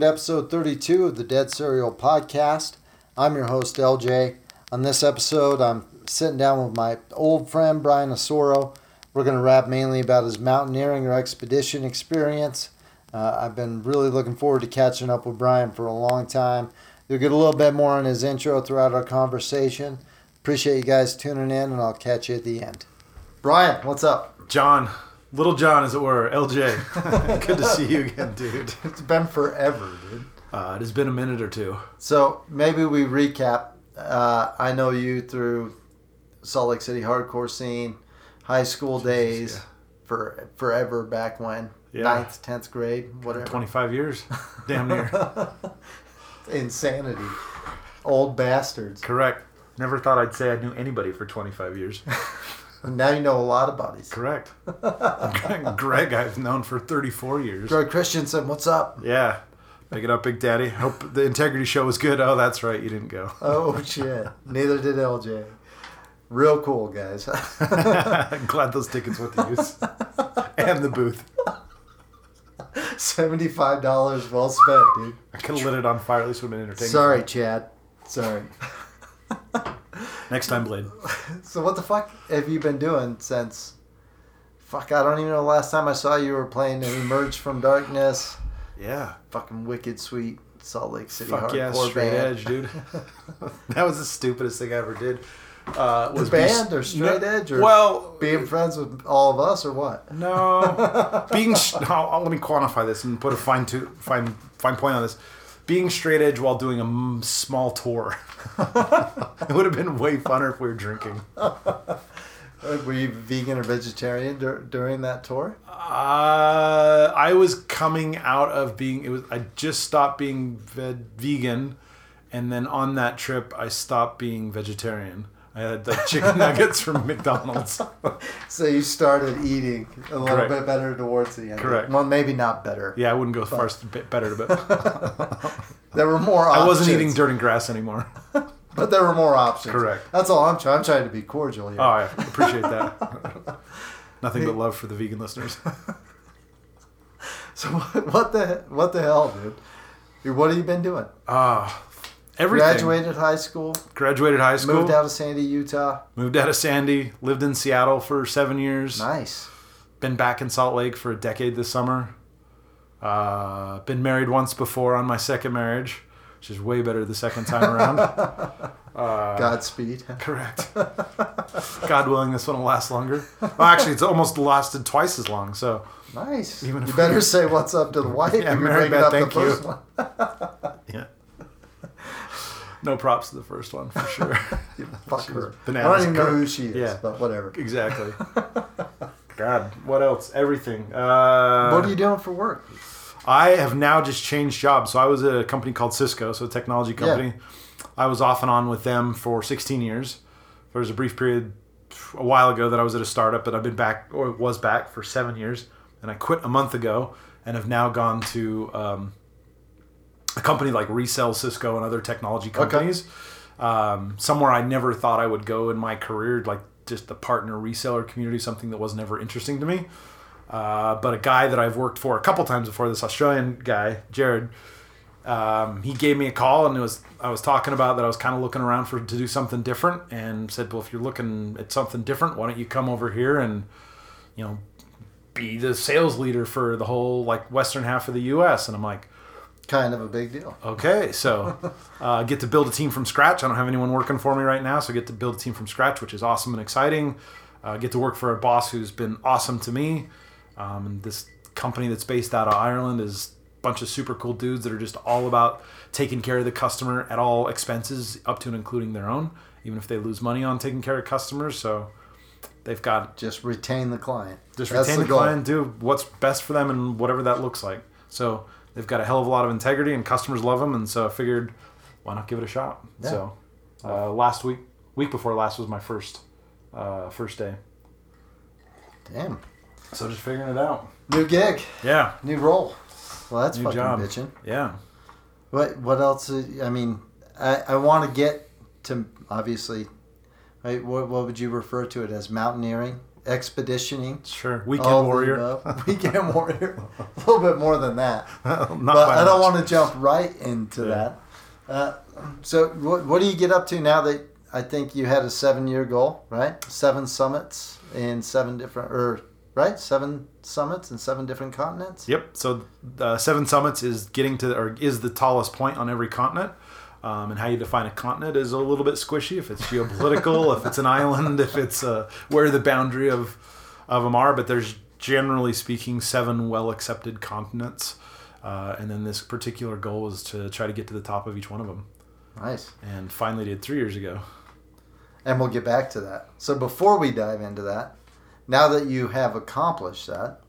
To episode 32 of the Dead Serial Podcast. I'm your host, LJ. On this episode, I'm sitting down with my old friend, Bryan Osoro. We're going to rap mainly about his mountaineering or expedition experience. Uh, I've been really looking forward to catching up with Bryan for a long time. You'll get a little bit more on his intro throughout our conversation. Appreciate you guys tuning in, and I'll catch you at the end. Bryan, what's up? John, Little John, as it were, LJ. Good to see you again, dude. It's been forever, dude. Uh, it has been a minute or two. So maybe we recap. Uh, I know you through Salt Lake City hardcore scene, high school days, yeah. for forever back when Yeah. ninth, tenth grade, whatever. 25 years, damn near. Insanity, old bastards. Correct. Never thought I'd say I knew anybody for 25 years. Now you know a lot of bodies. Correct. Greg, I've known for 34 years. Greg Christensen, what's up? Yeah. Pick it up, Big Daddy. Hope the integrity show was good. Oh, that's right. You didn't go. Oh shit! Neither did LJ. Real cool, guys. Glad those tickets went to use. and the booth. Seventy-five dollars, well spent, dude. I could have lit it on fire. At least would have been entertaining. Sorry, Chad. Sorry. Next time, Blade. So what the fuck have you been doing since? Fuck, I don't even know the last time I saw you were playing in Emerge from Darkness. Yeah. Fucking wicked sweet Salt Lake City Fuck yeah, hardcore straight band. edge, dude. that was the stupidest thing I ever did. Uh, The was be- band or straight No, edge or well, being friends with all of us or what? no, being. sh- No, let me quantify this and put a fine to fine fine point on this. Being straight edge while doing a m- small tour. it would have been way funner if we were drinking. Were you vegan or vegetarian dur- during that tour? Uh, I was coming out of being. It was. I just stopped being ve- vegan, and then on that trip, I stopped being vegetarian. I had like chicken nuggets from McDonald's. So you started eating a little Correct. bit better towards the end. Correct. Well, maybe not better. Yeah, I wouldn't go far as to bit better, but There were more I wasn't eating dirt and grass anymore. But there were more options. Correct. That's all I'm trying. I'm trying to be cordial here. Oh, I appreciate that. Nothing but love for the vegan listeners. So what, what the what the hell, dude? What have you been doing? Ah, everything. Graduated high school, Graduated high school. moved out of Sandy, Utah. Moved out of Sandy. Lived in Seattle for seven years. Nice. Been back in Salt Lake for a decade this summer. Uh, been married once before on my second marriage, which is way better the second time around. Uh, Godspeed. Correct. God willing, this one will last longer. Well, actually, it's almost lasted twice as long. So, Nice. Even you better we- say what's up to the wife. Yeah, if you're Mary Beth, up the thank you. one. yeah. No props to the first one for sure. Fuck She's her. I bananas don't even know who she is, Yeah. but whatever. exactly. God, what else? Everything. Uh, what are you doing for work? I have now just changed jobs. So I was at a company called Cisco, so a technology company. I was off and on with them for 16 years. There was a brief period a while ago that I was at a startup, but I've been back or was back for seven years, and I quit a month ago and have now gone to um, a company like resell Cisco and other technology companies. Um, somewhere I never thought I would go in my career, like just the partner reseller community, something that was never interesting to me. Uh, but a guy that I've worked for a couple times before, this Australian guy, Jared, um, he gave me a call and it was I was talking about that I was kind of looking around for to do something different and said, well, if you're looking at something different, why don't you come over here and you know be the sales leader for the whole like western half of the U.S. And I'm like, Kind of a big deal. Okay, so uh, get to build a team from scratch. I don't have anyone working for me right now, so get to build a team from scratch, which is awesome and exciting. Uh, get to work for a boss who's been awesome to me. Um, and this company that's based out of Ireland is a bunch of super cool dudes that are just all about taking care of the customer at all expenses, up to and including their own, even if they lose money on taking care of customers. So they've got Just retain the client. just retain the, goal. client, do what's best for them, and whatever that looks like. So they've got a hell of a lot of integrity, and customers love them, and so I figured, why not give it a shot? Yeah. So uh, last week, week before last was my first uh, first day. Damn. So just figuring it out. New gig, Yeah, new role. Well, that's new fucking job. bitching. Yeah, What what else? I mean, I, I want to get to obviously Right? What, what would you refer to it as? Mountaineering, expeditioning. Sure, weekend warrior. weekend warrior. A little bit more than that. But I don't want to jump right into Yeah. that. Uh, so, what, what do you get up to now that I think you had a seven year goal, right? Seven summits in seven different, or right? Seven summits in seven different continents. Yep. So uh, Seven Summits is getting to or is the tallest point on every continent. Um, and how you define a continent is a little bit squishy. If it's geopolitical, if it's an island, if it's uh, where the boundary of of them are. But there's generally speaking seven well accepted continents. Uh, and then this particular goal was to try to get to the top of each one of them. Nice. And finally did three years ago. And we'll get back to that. So, before we dive into that, now that you have accomplished that,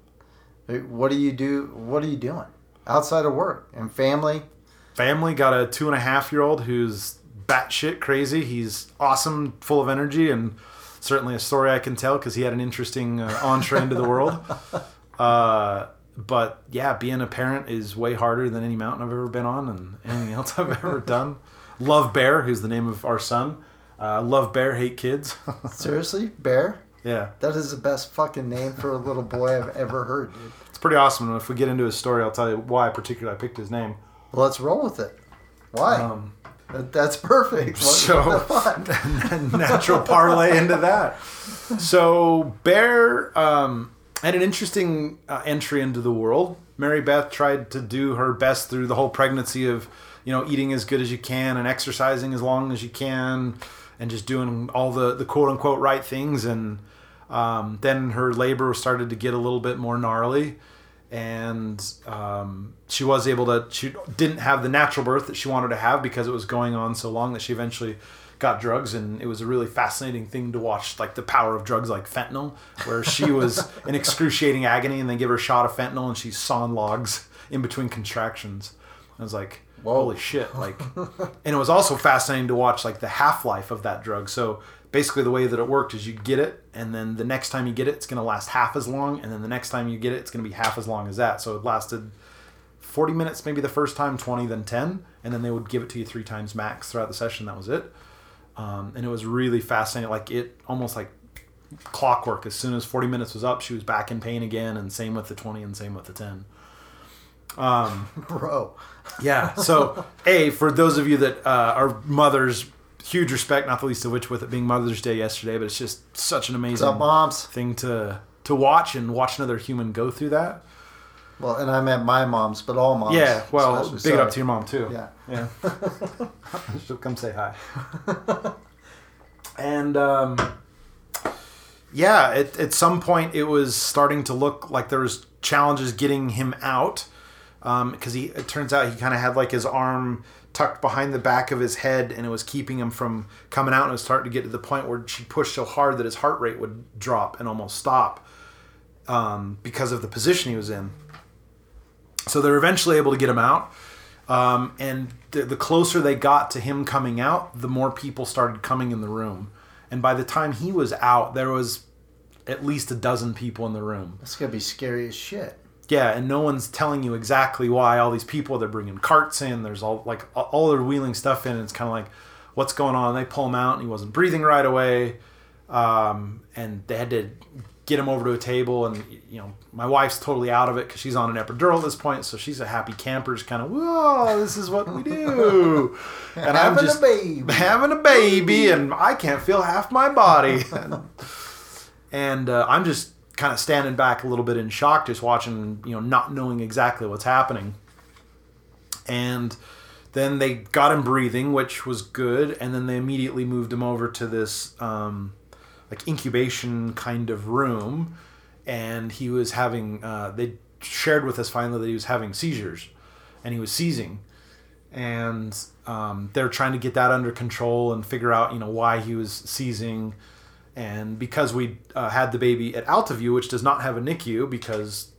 what do you do? What are you doing outside of work and family? Family got a two and a half year old who's batshit crazy. He's awesome, full of energy, and certainly a story I can tell because he had an interesting uh, entree into the world. Uh, but yeah, being a parent is way harder than any mountain I've ever been on and anything else I've ever done. Love Bear, who's the name of our son. Uh, love Bear, hate kids. Seriously, Bear? yeah, That is the best fucking name for a little boy I've ever heard, dude. it's pretty awesome. And if we get into his story, I'll tell you why particularly I picked his name. Let's roll with it. Why? Um, That- That's perfect. What- So- what natural parlay into that. So Bear um, had an interesting uh, entry into the world. Mary Beth tried to do her best through the whole pregnancy of, you know, eating as good as you can and exercising as long as you can, and just doing all the the quote unquote right things. And um, then her labor started to get a little bit more gnarly. And um, she was able to. She didn't have the natural birth that she wanted to have because it was going on so long that she eventually got drugs, and it was a really fascinating thing to watch, like the power of drugs like fentanyl, where she was in excruciating agony, and they give her a shot of fentanyl, and she's sawing logs in between contractions. I was like, Whoa. holy shit! Like, and it was also fascinating to watch like the half life of that drug. So basically, the way that it worked is you get it, and then the next time you get it, it's going to last half as long, and then the next time you get it, it's going to be half as long as that. So it lasted 40 minutes maybe the first time 20 then 10 and then they would give it to you three times max throughout the session. That was it. Um, and it was really fascinating. Like it almost like clockwork. As soon as 40 minutes was up she was back in pain again and same with the 20 and same with the 10 um, Bro. yeah. So a for those of you that uh, are mothers huge respect not the least of which with it being mother's day yesterday but it's just such an amazing up, moms? thing to to watch and watch another human go through that Well, and I meant my moms, but all moms. yeah well big it up to your mom too Yeah. Yeah. She'll come say hi. and um, yeah, at, at some point it was starting to look like there was challenges getting him out because he it turns out he kind of had like his arm tucked behind the back of his head and it was keeping him from coming out and it was starting to get to the point where she pushed so hard that his heart rate would drop and almost stop um, because of the position he was in so they're eventually able to get him out um, and the, the closer they got to him coming out, the more people started coming in the room. And by the time he was out, there was at least a dozen people in the room. That's gonna be scary as shit. Yeah, and no one's telling you exactly why. All these people, they're bringing carts in. There's all like all they're wheeling stuff in. And it's kind of like, what's going on? They pull him out, and he wasn't breathing right away. Um, and they had to get him over to a table. And you know, my wife's totally out of it because she's on an epidural at this point, so she's a happy camper. Just kind of, whoa, this is what we do. And I'm Having a baby. having a baby, and I can't feel half my body. and uh, I'm just kind of standing back a little bit in shock, just watching, you know, not knowing exactly what's happening. And then they got him breathing, which was good, and then they immediately moved him over to this um, like incubation kind of room, and he was having. Uh, they shared with us finally that he was having seizures, and he was seizing, and um, they're trying to get that under control and figure out you know why he was seizing and because we uh, had the baby at Altaview, which does not have a NICU, because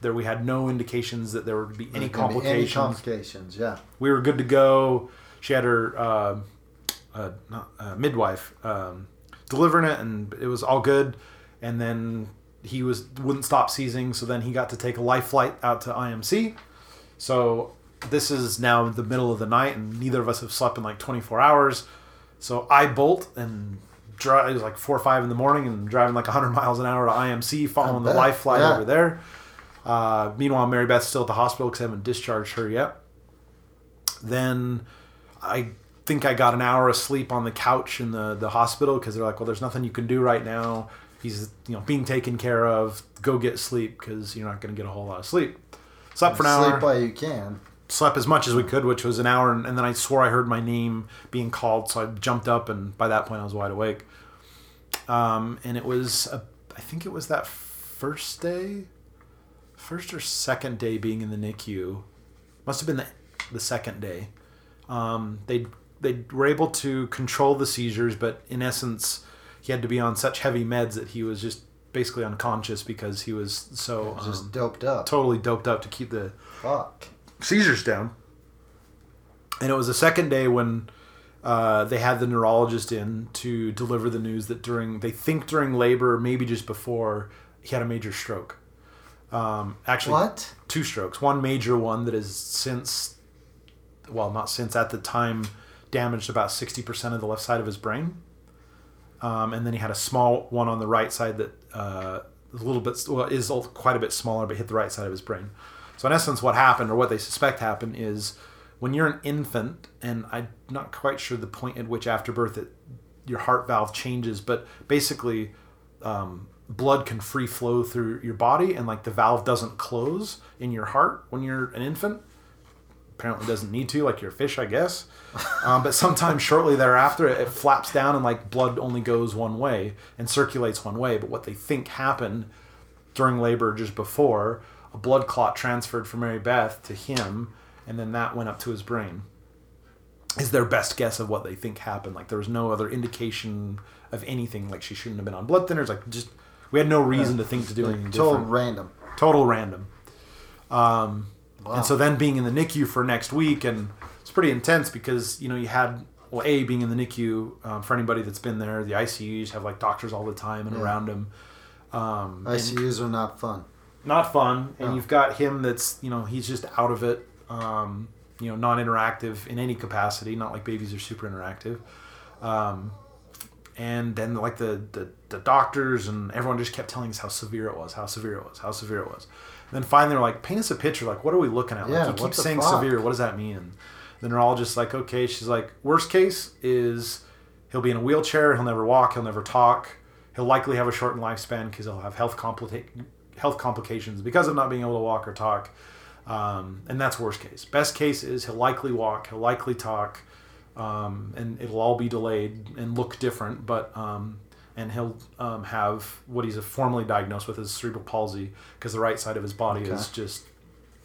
there we had no indications that there would be any complications. Any complications, yeah. we were good to go. She had her uh, uh, not, uh, midwife um, delivering it, and it was all good. And then he was wouldn't stop seizing, so then he got to take a life flight out to IMC. So this is now the middle of the night, and neither of us have slept in like 24 hours. So I bolt and dri- it was like four or five in the morning and driving like 100 miles an hour to IMC, following the life flight Yeah. over there. Uh, meanwhile, Mary Beth's still at the hospital because I haven't discharged her yet. Then I think I got an hour of sleep on the couch in the, the hospital because they're like, well, there's nothing you can do right now. He's you know being taken care of. Go get sleep because you're not going to get a whole lot of sleep. Slept for an hour Sleep while you can. Slept as much as we could, which was an hour, and, and then I swore I heard my name being called, so I jumped up, and by that point I was wide awake. Um, and it was, a, I think it was that first day, first or second day being in the NICU, must have been the, the second day. Um, they they were able to control the seizures, but in essence, he had to be on such heavy meds that he was just basically unconscious because he was so Just um, doped up. totally doped up to keep the Fuck. Seizures down. And it was the second day when uh, they had the neurologist in to deliver the news that during they think during labor, maybe just before, he had a major stroke. Um, actually, What? two strokes. One major one that has since, well, not since at the time, damaged about sixty percent of the left side of his brain. Um, and then he had a small one on the right side that uh, a little bit well is quite a bit smaller, but hit the right side of his brain. So in essence, what happened, or what they suspect happened, is when you're an infant, and I'm not quite sure the point at which after birth it, your heart valve changes, but basically, um, blood can free flow through your body, and like the valve doesn't close in your heart when you're an infant. Apparently, doesn't need to, like you're a fish, I guess. Um, but sometimes shortly thereafter, it flaps down, and like blood only goes one way and circulates one way. But what they think happened during labor just before, a blood clot transferred from Mary Beth to him, and then that went up to his brain. Is their best guess of what they think happened. Like there was no other indication of anything. Like she shouldn't have been on blood thinners. Like just we had no reason to think to do anything Total different. random. Total random. Um, Wow. And so then being in the NICU for next week, and it's pretty intense because you know you had well, a being in the NICU um, for anybody that's been there, the ICUs have like doctors all the time and Yeah. around them. Um, and- ICUs are not fun. Not fun and No. you've got him that's you know he's just out of it um, you know non-interactive in any capacity not like babies are super interactive um, and then like the, the the doctors and everyone just kept telling us how severe it was how severe it was how severe it was and then finally they're like paint us a picture like what are we looking at Yeah, like you keep saying fuck? severe what does that mean and the neurologist's like okay she's like worst case is he'll be in a wheelchair he'll never walk he'll never talk he'll likely have a shortened lifespan because he'll have health complica- health complications because of not being able to walk or talk um, and that's worst case best case is he'll likely walk he'll likely talk um, and it'll all be delayed and look different but um, and he'll um, have what he's formally diagnosed with is cerebral palsy because the right side of his body is just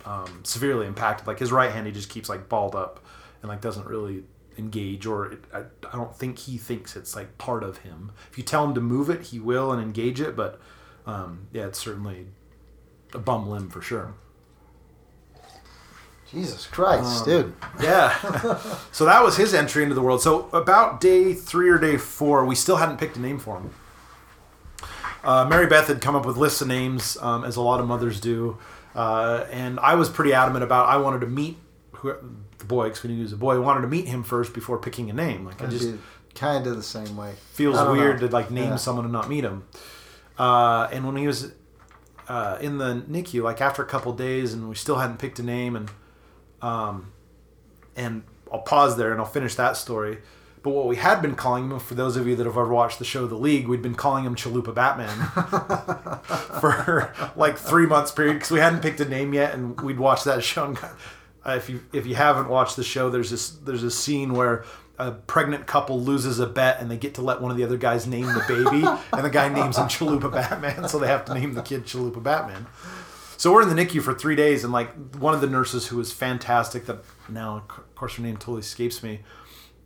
um, severely impacted. Like his right hand, he just keeps like balled up and like doesn't really engage, or it, I, I don't think he thinks it's like part of him. If you tell him to move it, he will and engage it, but um, yeah, it's certainly a bum limb for sure. Jesus Christ, dude. Yeah. so that was his entry into the world. So about day three or day four, we still hadn't picked a name for him. Uh, Mary Beth had come up with lists of names, um, as a lot of mothers do, uh, and I was pretty adamant about I wanted to meet who, the boy because we knew he was a boy. I wanted to meet him first before picking a name. Like I just kind of the same way. feels weird know. to like name Yeah. someone and not meet him. Uh, and when he was uh, in the NICU, like after a couple days, and we still hadn't picked a name, and um, and I'll pause there and I'll finish that story. But what we had been calling him, for those of you that have ever watched the show The League, we'd been calling him Chalupa Batman for like three months period because we hadn't picked a name yet, and we'd watched that show. And, uh, if you if you haven't watched the show, there's this there's a scene where a pregnant couple loses a bet and they get to let one of the other guys name the baby, and the guy names him Chalupa Batman, so they have to name the kid Chalupa Batman. So we're in the NICU for three days, and like one of the nurses who was fantastic, that now of course her name totally escapes me.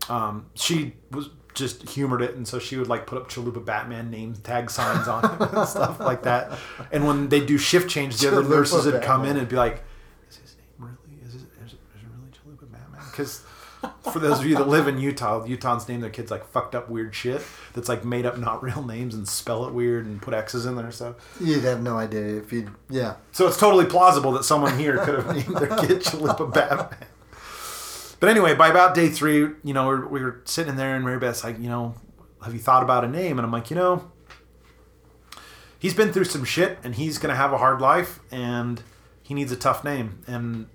Um, she was just humored it, and so she would like put up Chalupa Batman name tag signs on it and stuff like that. And when they do shift change, the other Chalupa nurses would come in and be like, "Is his name really? Is it, is it, is it really Chalupa Batman?" Because for those of you that live in Utah, Utahns name their kids like fucked up weird shit that's like made up not real names and spell it weird and put X's in there. So You'd have no idea if you'd Yeah. so it's totally plausible that someone here could have named their kid Chalupa Batman. But anyway, by about day three, you know, we were, we were sitting in there, and Mary Beth's like, you know, have you thought about a name? And I'm like, you know, he's been through some shit and he's gonna have a hard life and he needs a tough name. And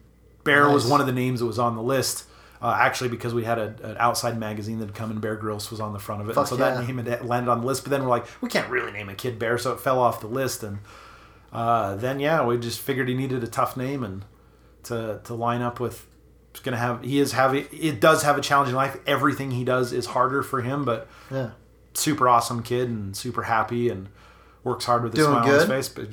Bear was one of the names that was on the list. Uh, actually, because we had a, an outside magazine that had come and Bear Grylls was on the front of it, Fuck and so yeah. that name had landed on the list. But then we're like, we can't really name a kid Bear, so it fell off the list. And uh, then yeah, we just figured he needed a tough name and to to line up with. Gonna have he is having it does have a challenging life. Everything he does is harder for him, but Yeah. super awesome kid and super happy and works hard with a Doing smile on his face. But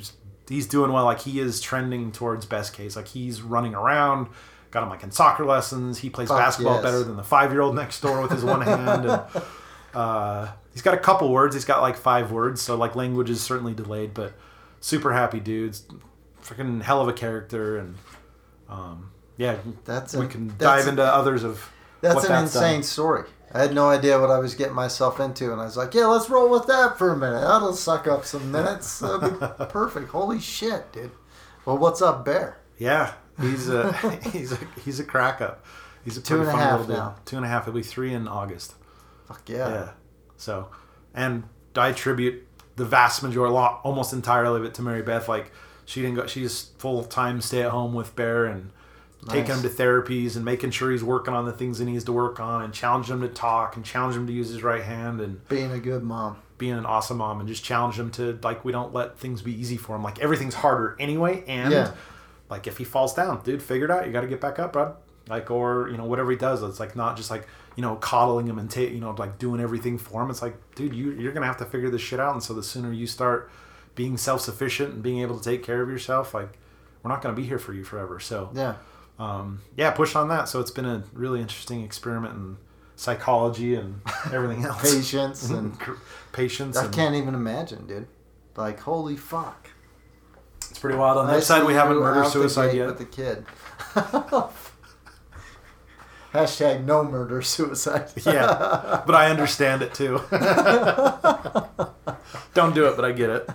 he's doing well. Like he is trending towards best case. Like he's running around. Got him like in soccer lessons. He plays Fuck basketball yes. better than the five year old next door with his one hand. And uh, he's got a couple words. He's got like five words. So like language is certainly delayed, but super happy dudes. Freaking hell of a character and um, yeah. That's we can that's- dive into others of That's an that's done. insane story. I had no idea what I was getting myself into, and I was like, "Yeah, let's roll with that for a minute. That'll suck up some minutes. Perfect. Holy shit, dude! Well, what's up, Bear? Yeah, he's a he's a he's a crack up. He's a Two pretty and a half little dude. now. Two and a half. He'll be three in August. Fuck yeah. Yeah. So, and I attribute the vast majority, almost entirely of it to Mary Beth. Like she didn't go. She's full time stay at home with Bear and taking him to therapies and making sure he's working on the things he needs to work on and challenging him to talk and challenging him to use his right hand and Being a good mom. being an awesome mom and just challenge him to like we don't let things be easy for him. Like everything's harder anyway, and Yeah. Like if he falls down, dude, figure it out. You got to get back up, bro. Like or you know whatever he does, it's like not just like you know coddling him and ta- you know like doing everything for him. It's like, dude, you you're gonna have to figure this shit out. And so the sooner you start being self sufficient and being able to take care of yourself, like we're not gonna be here for you forever. So Yeah. um, yeah, push on that. So it's been a really interesting experiment in psychology and everything else. Patience and patience. I and- can't even imagine, dude. Like, holy fuck. It's pretty wild. On I that side, we haven't murder suicide yet. With the kid. Hashtag no murder suicide. yeah, but I understand it too. Don't do it, but I get it.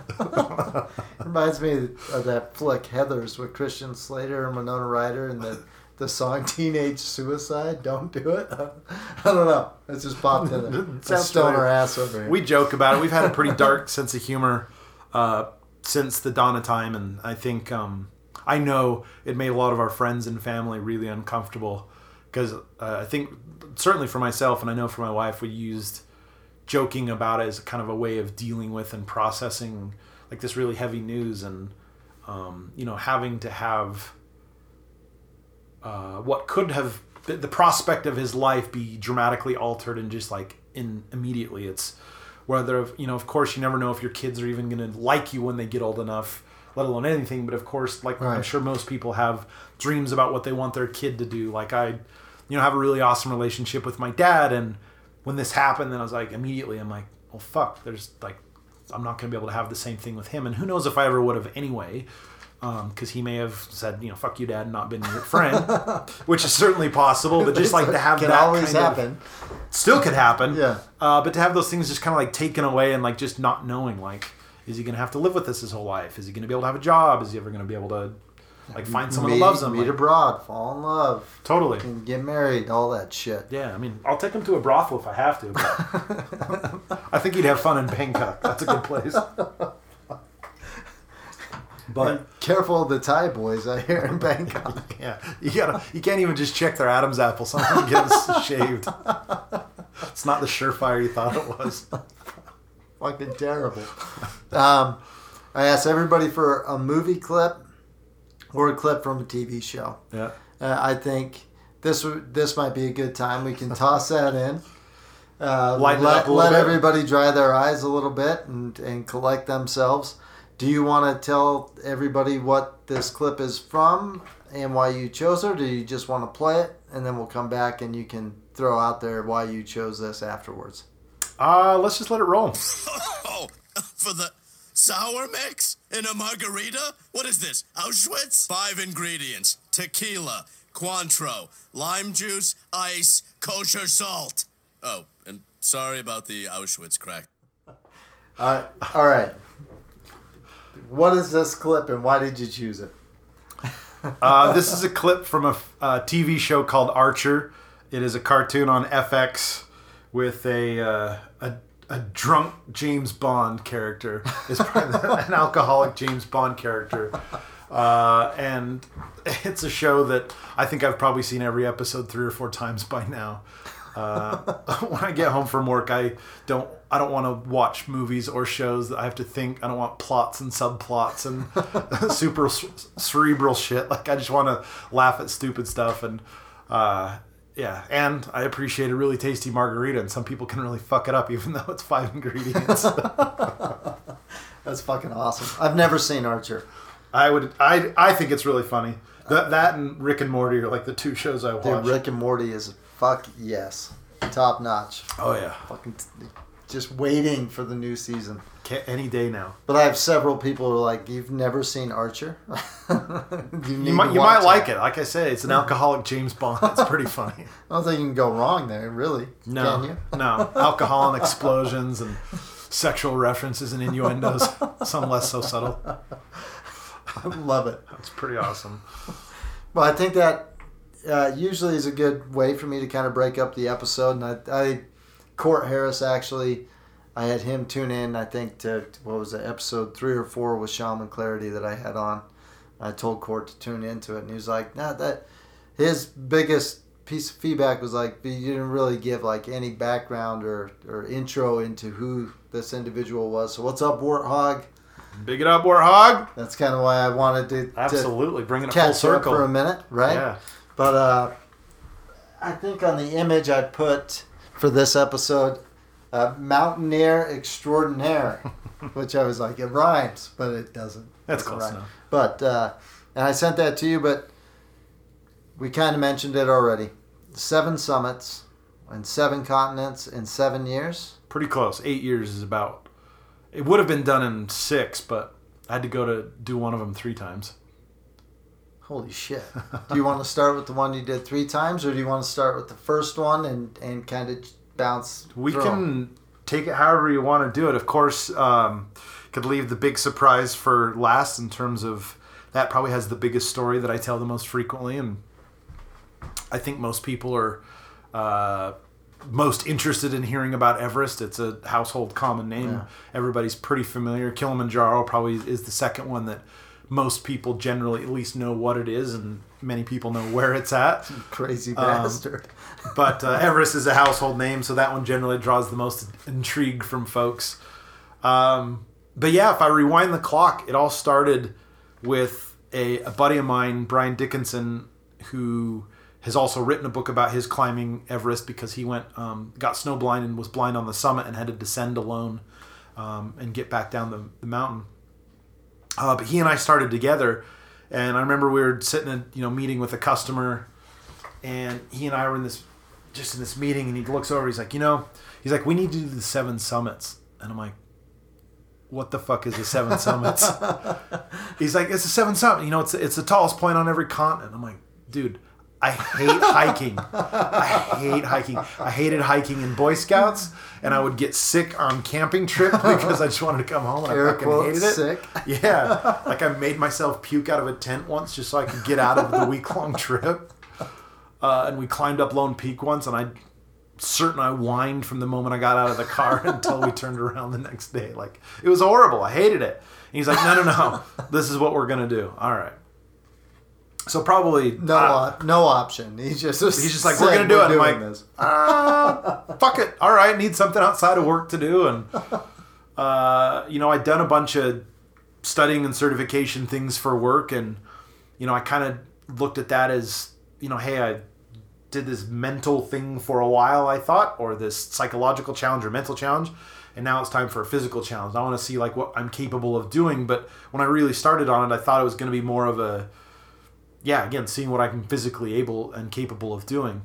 Reminds me of that flick Heathers with Christian Slater and Winona Ryder and the the song Teenage Suicide. Don't do it. I don't know. It's just popped in there. Sounds Stoner ass over here. We joke about it. We've had a pretty dark sense of humor uh, since the dawn of time, and I think um, I know it made a lot of our friends and family really uncomfortable because uh, I think certainly for myself and I know for my wife, we used joking about it as kind of a way of dealing with and processing like this really heavy news and um, you know having to have uh, what could have the the prospect of his life be dramatically altered and just like in immediately. It's whether you know of course you never know if your kids are even going to like you when they get old enough let alone anything but of course like i'm sure most people have dreams about what they want their kid to do. Like i you know have a really awesome relationship with my dad and when this happened then i was like immediately i'm like well fuck there's like i'm not going to be able to have the same thing with him and who knows if i ever would have anyway because he may have said, you know, "fuck you, dad," and not been your friend, which is certainly possible. But just like to have can that always kind of- happen. still could happen. Yeah. Uh, but to have those things just kind of like taken away and like just not knowing, like, is he going to have to live with this his whole life? Is he going to be able to have a job? Is he ever going to be able to like find someone meet, who loves him? Meet Like, abroad, fall in love, totally. and get married, all that shit. Yeah, I mean, I'll take him to a brothel if I have to. I think he'd have fun in Bangkok. That's a good place. But Careful of the Thai boys out here in Bangkok. yeah, you gotta you can't even just check their Adam's apple. Sometimes you get them shaved. It's not the surefire you thought it was. Fucking terrible. Um, I asked everybody for a movie clip or a clip from a TV show. Yeah. Uh, I think this this might be a good time. We can toss that in. Uh, let up a little let bit. everybody dry their eyes a little bit and, and collect themselves. Do you want to tell everybody what this clip is from and why you chose it, or do you just want to play it and then we'll come back and you can throw out there why you chose this afterwards? Uh, let's just let it roll. Oh, for the sour mix in a margarita? What is this? Auschwitz? Five ingredients tequila, Cointreau, lime juice, ice, kosher salt. Oh, and sorry about the Auschwitz crack. All right. All right. What is this clip and why did you choose it? Uh, this is a clip from a TV show called Archer. It is a cartoon on FX with a uh, a, a drunk James Bond character. Is an alcoholic James Bond character. Uh, and it's a show that I think I've probably seen every episode three or four times by now. Uh, when I get home from work, I don't I don't want to watch movies or shows that I have to think. I don't want plots and subplots and super cerebral shit. Like I just want to laugh at stupid stuff and uh, yeah. And I appreciate a really tasty margarita, and some people can really fuck it up even though it's five ingredients. That's fucking awesome. I've never seen Archer. I would I I think it's really funny. That that and Rick and Morty are like the two shows I watch. Dude, Rick and Morty is fuck yes, top notch. Oh yeah, fucking t- just waiting for the new season. any day now. But I have several people who are like, "You've never seen Archer? you, you might you might like it. Like I said, it's an alcoholic James Bond. It's pretty funny. I don't think you can go wrong there, really. No, can you? no, alcohol and explosions and sexual references and innuendos. Some less so subtle. I love it. That's pretty awesome. Well, I think that uh, usually is a good way for me to kind of break up the episode. And I, I Court Harris actually, I had him tune in. I think to what was it, episode three or four with Shaman Clarity that I had on. I told Court to tune into it, and he was like, "Nah, that." His biggest piece of feedback was like, you didn't really give like any background or or intro into who this individual was. So what's up, Warthog? Big it up, Warthog. That's kind of why I wanted to absolutely to bring it full circle for a minute, right? Yeah. But uh, I think on the image I put for this episode, uh, mountaineer extraordinaire, which I was like, it rhymes, but it doesn't. That's close rhyme. enough. But uh, and I sent that to you, but we kind of mentioned it already. Seven summits and seven continents in seven years. Pretty close. Eight years is about. It would have been done in six, but I had to go to do one of them three times. Holy shit. do you want to start with the one you did three times, or do you want to start with the first one and, and kind of bounce? We through? can take it however you want to do it. Of course, um, could leave the big surprise for last in terms of that probably has the biggest story that I tell the most frequently. And I think most people are uh, most interested in hearing about Everest. It's a household common name. Yeah. Everybody's pretty familiar. Kilimanjaro probably is the second one that most people generally at least know what it is, and many people know where it's at. Crazy um, bastard. Um, but uh, Everest is a household name, so that one generally draws the most intrigue from folks. Um, but yeah, if I rewind the clock, it all started with a, a buddy of mine, Brian Dickinson, who has also written a book about his climbing Everest because he went um, got snowblind and was blind on the summit and had to descend alone um, and get back down the, the mountain. Uh, but he and I started together, and I remember we were sitting in you know meeting with a customer, and he and I were in this just in this meeting, and he looks over, he's like, you know, he's like, we need to do the seven summits, and I'm like, what the fuck is the seven summits? he's like, it's the seven summit, you know, it's it's the tallest point on every continent. I'm like, dude, I hate hiking. I hate hiking. I hated hiking in Boy Scouts, and I would get sick on camping trip because I just wanted to come home and Air I fucking hated it. Sick. Yeah, like I made myself puke out of a tent once just so I could get out of the week long trip. Uh, and we climbed up Lone Peak once, and I certain I whined from the moment I got out of the car until we turned around the next day. Like it was horrible. I hated it. And he's like, no, no, no. This is what we're gonna do. All right. So probably no uh, no option. He's just he's just like we're gonna do it. I'm like, this. Uh, fuck it. All right, need something outside of work to do, and uh, you know I'd done a bunch of studying and certification things for work, and you know I kind of looked at that as you know, hey, I did this mental thing for a while. I thought, or this psychological challenge or mental challenge, and now it's time for a physical challenge. I want to see like what I'm capable of doing. But when I really started on it, I thought it was going to be more of a yeah, again, seeing what I'm physically able and capable of doing.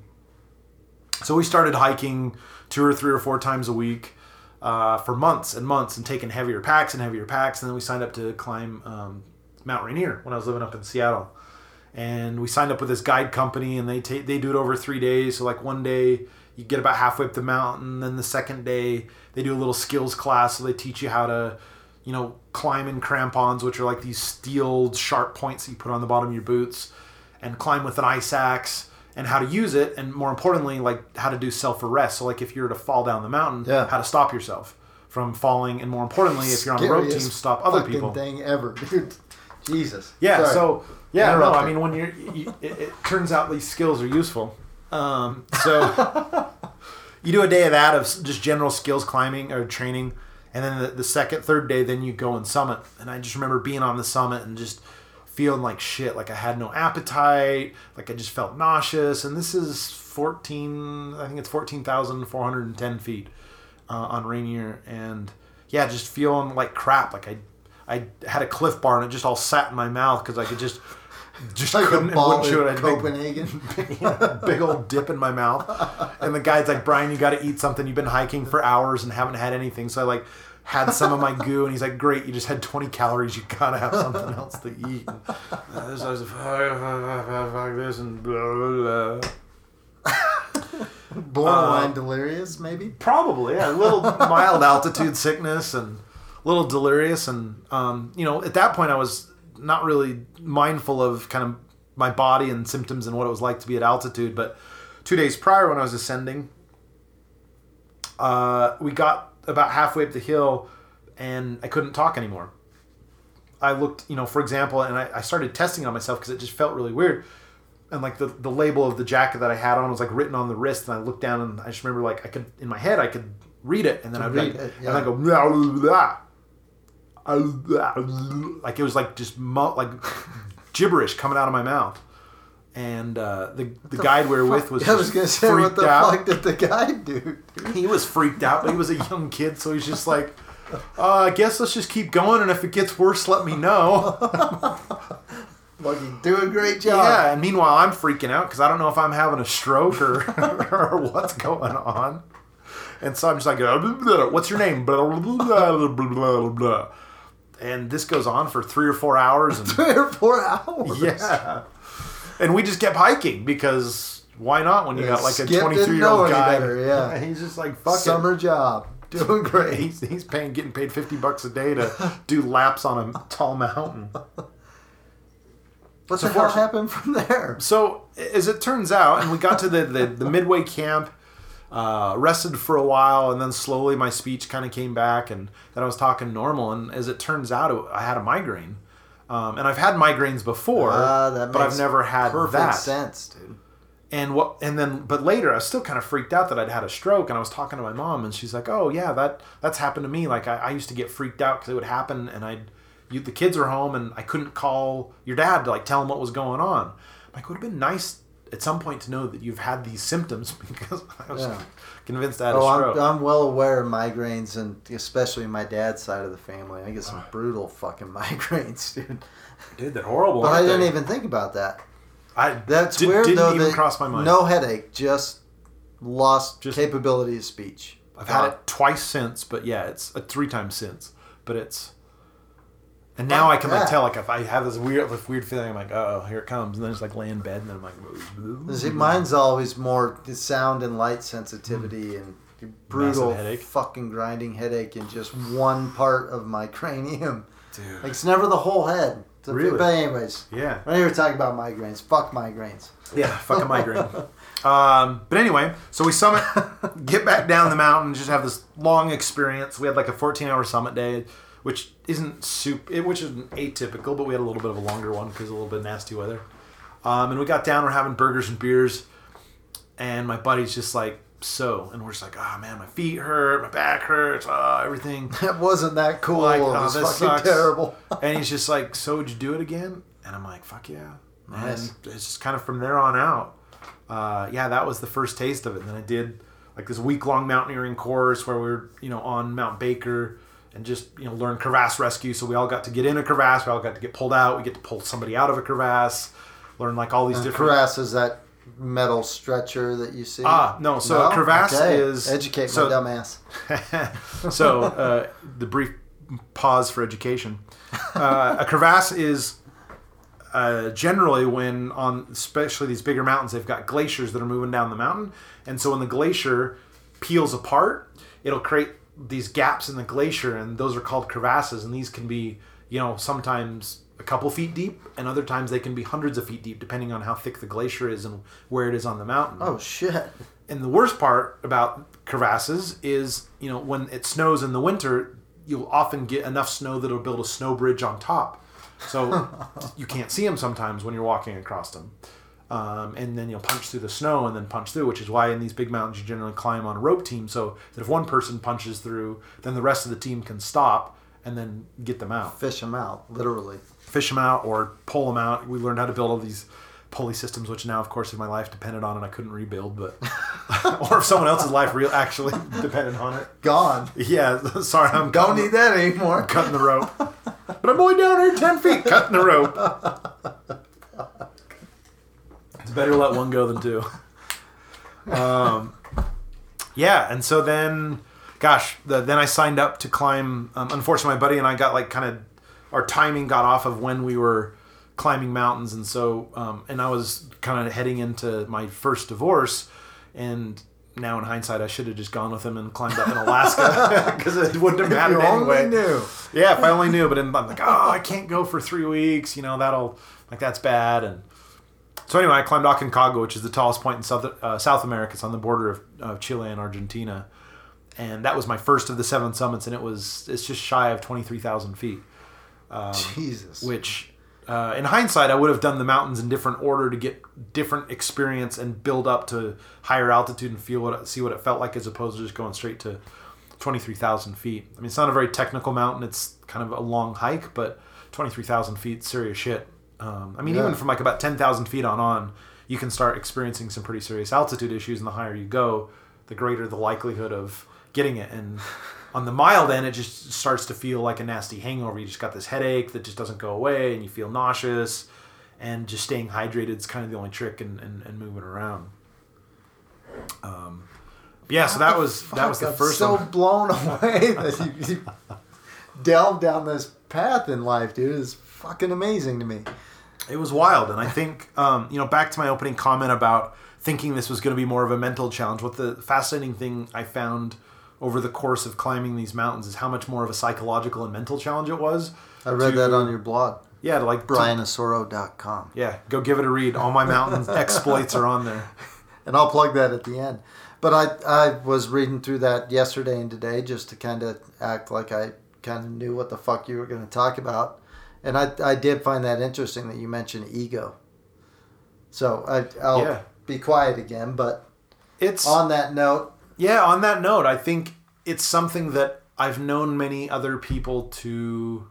So we started hiking two or three or four times a week uh, for months and months and taking heavier packs and heavier packs. And then we signed up to climb um, Mount Rainier when I was living up in Seattle. And we signed up with this guide company and they take they do it over three days. So like one day you get about halfway up the mountain. Then the second day they do a little skills class. So they teach you how to you know, climbing crampons, which are like these steel sharp points that you put on the bottom of your boots, and climb with an ice axe. and how to use it, and more importantly, like how to do self arrest. So like if you were to fall down the mountain, Yeah. how to stop yourself from falling, and more importantly, if you're on a road team, stop other people. thing ever, dude. Jesus. Yeah. Sorry. So yeah, no. I mean, when you're, you, it, it turns out these skills are useful. Um, so you do a day of that of just general skills climbing or training, and then the, the second, third day, then you go and summit. And I just remember being on the summit and just feeling like shit. Like I had no appetite. Like I just felt nauseous. And this is fourteen. I think it's fourteen thousand four hundred and ten feet uh, on Rainier, and yeah, just feeling like crap. Like I, I had a Clif Bar and it just all sat in my mouth because I could just, just like couldn't a and ball wouldn't chew it. I in had a big- Copenhagen. big old dip in my mouth. And the guy's like, Bryan, you got to eat something. You've been hiking for hours and haven't had anything. So I like had some of my goo, and he's like, great, you just had 20 calories. You gotta have something else to eat. And uh, so I was like, fuck, fuck, fuck, fuck this and blah, blah, blah. Borderline delirious, maybe. Probably, yeah. A little mild altitude sickness and a little delirious. And, um, you know, at that point, I was not really mindful of kind of my body and symptoms and what it was like to be at altitude. But two days prior, when I was ascending, uh, we got about halfway up the hill and I couldn't talk anymore. I looked, you know, for example, and I, I started testing on myself because it just felt really weird. And like the, the label of the jacket that I had on was like written on the wrist, and I looked down and I just remember like I could in my head I could read it, and then I'd read like, it, and. I go blah, blah, blah. Like it was like just like gibberish coming out of my mouth. And uh, the the, guide we were with was I was gonna say, what the out fuck did the guy do? he was freaked out, but he was a young kid, so he's just like, uh, I guess let's just keep going, and if it gets worse, let me know. Fucking do a great job. yeah, and meanwhile, I'm freaking out because I don't know if I'm having a stroke or, or what's going on. And so I'm just like, "Uh, what's your name? Blah, blah, blah, blah, blah, blah. And this goes on for three or four hours. And Three or four hours. yeah. And we just kept hiking because why not when you Yeah, got like a 23 year old guy? better, yeah. He's just like, fuck it. Summer job. Doing great. He's, he's paying, getting paid fifty bucks a day to do laps on a tall mountain. What So the hell happened from there? So as it turns out, and we got to the the, the midway camp, uh, rested for a while, and then slowly my speech kind of came back, and then I was talking normal. And as it turns out, I had a migraine, um, and I've had migraines before, that but I've never had Perfect that. sense, dude. And what? And then, but later, I was still kind of freaked out that I'd had a stroke, and I was talking to my mom, and she's like, "Oh yeah, that that's happened to me. Like I, I used to get freaked out because it would happen, and I'd, you, the kids were home, and I couldn't call your dad to like tell him what was going on. I'm like, it would have been nice at some point to know that you've had these symptoms because I was Yeah. convinced I had Oh, a stroke. I'm, I'm well aware of migraines, and especially my dad's side of the family. I get some brutal fucking migraines, dude. Dude, they're horrible. But I didn't they? even think about that. I That's did, weird, Didn't though. even that cross my mind. No headache, just lost Just- capability of speech. I've had it twice since, but yeah, it's uh, three times since. But it's and now I can like tell like if I have this weird this weird feeling, I'm like, oh, here it comes, and then it's like lay in bed, and then I'm like, See, mine's always more the sound and light sensitivity and brutal headache. fucking grinding headache in just one part of my cranium. dude, Like, it's never the whole head. So- Really? But anyways, yeah, when you were talking about migraines, fuck migraines. yeah, fucking migraine. Um, but anyway, so we summit, get back down the mountain, just have this long experience. We had like a 14 hour summit day, which isn't super, which isn't atypical, but we had a little bit of a longer one because a little bit of nasty weather. Um, and we got down, we're having burgers and beers, and my buddy's just like, so, and we're just like, oh man, my feet hurt, my back hurts, oh, everything. That wasn't that cool. Like, it oh, was this fucking sucks. terrible. and he's just like, so would you do it again? And I'm like, fuck yeah. Nice. And it's just kind of from there on out. Uh, yeah, that was the first taste of it. And then I did like this week long mountaineering course where we were, you know, on Mount Baker and just, you know, learn crevasse rescue. So we all got to get in a crevasse, we all got to get pulled out, we get to pull somebody out of a crevasse, learn like all these And different Crevasse is that metal stretcher that you see. Ah, no, so a crevasse is- educate so- my dumbass. so uh, the brief pause for education. Uh, a crevasse is uh, generally when on especially these bigger mountains they've got glaciers that are moving down the mountain, and so when the glacier peels apart, it'll create these gaps in the glacier, and those are called crevasses, and these can be you know sometimes a couple feet deep, and other times they can be hundreds of feet deep, depending on how thick the glacier is and where it is on the mountain. Oh shit. And the worst part about crevasses is, you know, when it snows in the winter, you'll often get enough snow that it'll build a snow bridge on top. So you can't see them sometimes when you're walking across them. Um, and then you'll punch through the snow and then punch through, which is why in these big mountains you generally climb on a rope team so that if one person punches through, then the rest of the team can stop and then get them out. Fish them out, literally. Fish them out or pull them out. We learned how to build all these pulley systems, which now, of course, in my life depended on it, I couldn't rebuild, but or if someone else's life real actually depended on it. Gone. Yeah, sorry, I'm Don't need that anymore. cutting the rope. But I'm only down here ten feet, cutting the rope. It's better to let one go than two. Um, yeah, and so then, gosh, the, then I signed up to climb. Um, unfortunately, my buddy and I got like kind of our timing got off of when we were climbing mountains, and so um, and I was kind of heading into my first divorce, and now in hindsight, I should have just gone with him and climbed up in Alaska because it wouldn't have mattered anyway. knew. Yeah, if I only knew, but I'm like, oh, I can't go for three weeks. You know, that'll like that's bad. And so anyway, I climbed Aconcagua, which is the tallest point in South uh, South America. It's on the border of, of Chile and Argentina, and that was my first of the seven summits, and it was it's just shy of twenty three thousand feet, Jesus. which. Uh, in hindsight, I would have done the mountains in different order to get different experience and build up to higher altitude and feel what see what it felt like, as opposed to just going straight to twenty three thousand feet. I mean, it's not a very technical mountain; it's kind of a long hike, but twenty three thousand feet, serious shit. Um, I mean, Yeah. even from like about ten thousand feet on on, you can start experiencing some pretty serious altitude issues, and the higher you go, the greater the likelihood of getting it. And on the mild end, it just starts to feel like a nasty hangover. You just got this headache that just doesn't go away, and you feel nauseous. And just staying hydrated is kind of the only trick and in, in moving around. Um, yeah, so that was that was the I'm first so one. blown away that you, you delved down this path in life, dude. It's fucking amazing to me. It was wild, and I think um, you know back to my opening comment about thinking this was going to be more of a mental challenge. What the fascinating thing I found over the course of climbing these mountains is how much more of a psychological and mental challenge it was. I read to- that on your blog, yeah, like bryanosoro.com. yeah, go give it a read. All my mountain exploits are on there. and I'll plug that at the end. But I I was reading through that yesterday and today just to kind of act like I kind of knew what the fuck you were going to talk about, and I I did find that interesting that you mentioned ego. So I I'll Yeah. be quiet again, but It's on that note, Yeah, on that note, I think it's something that I've known many other people to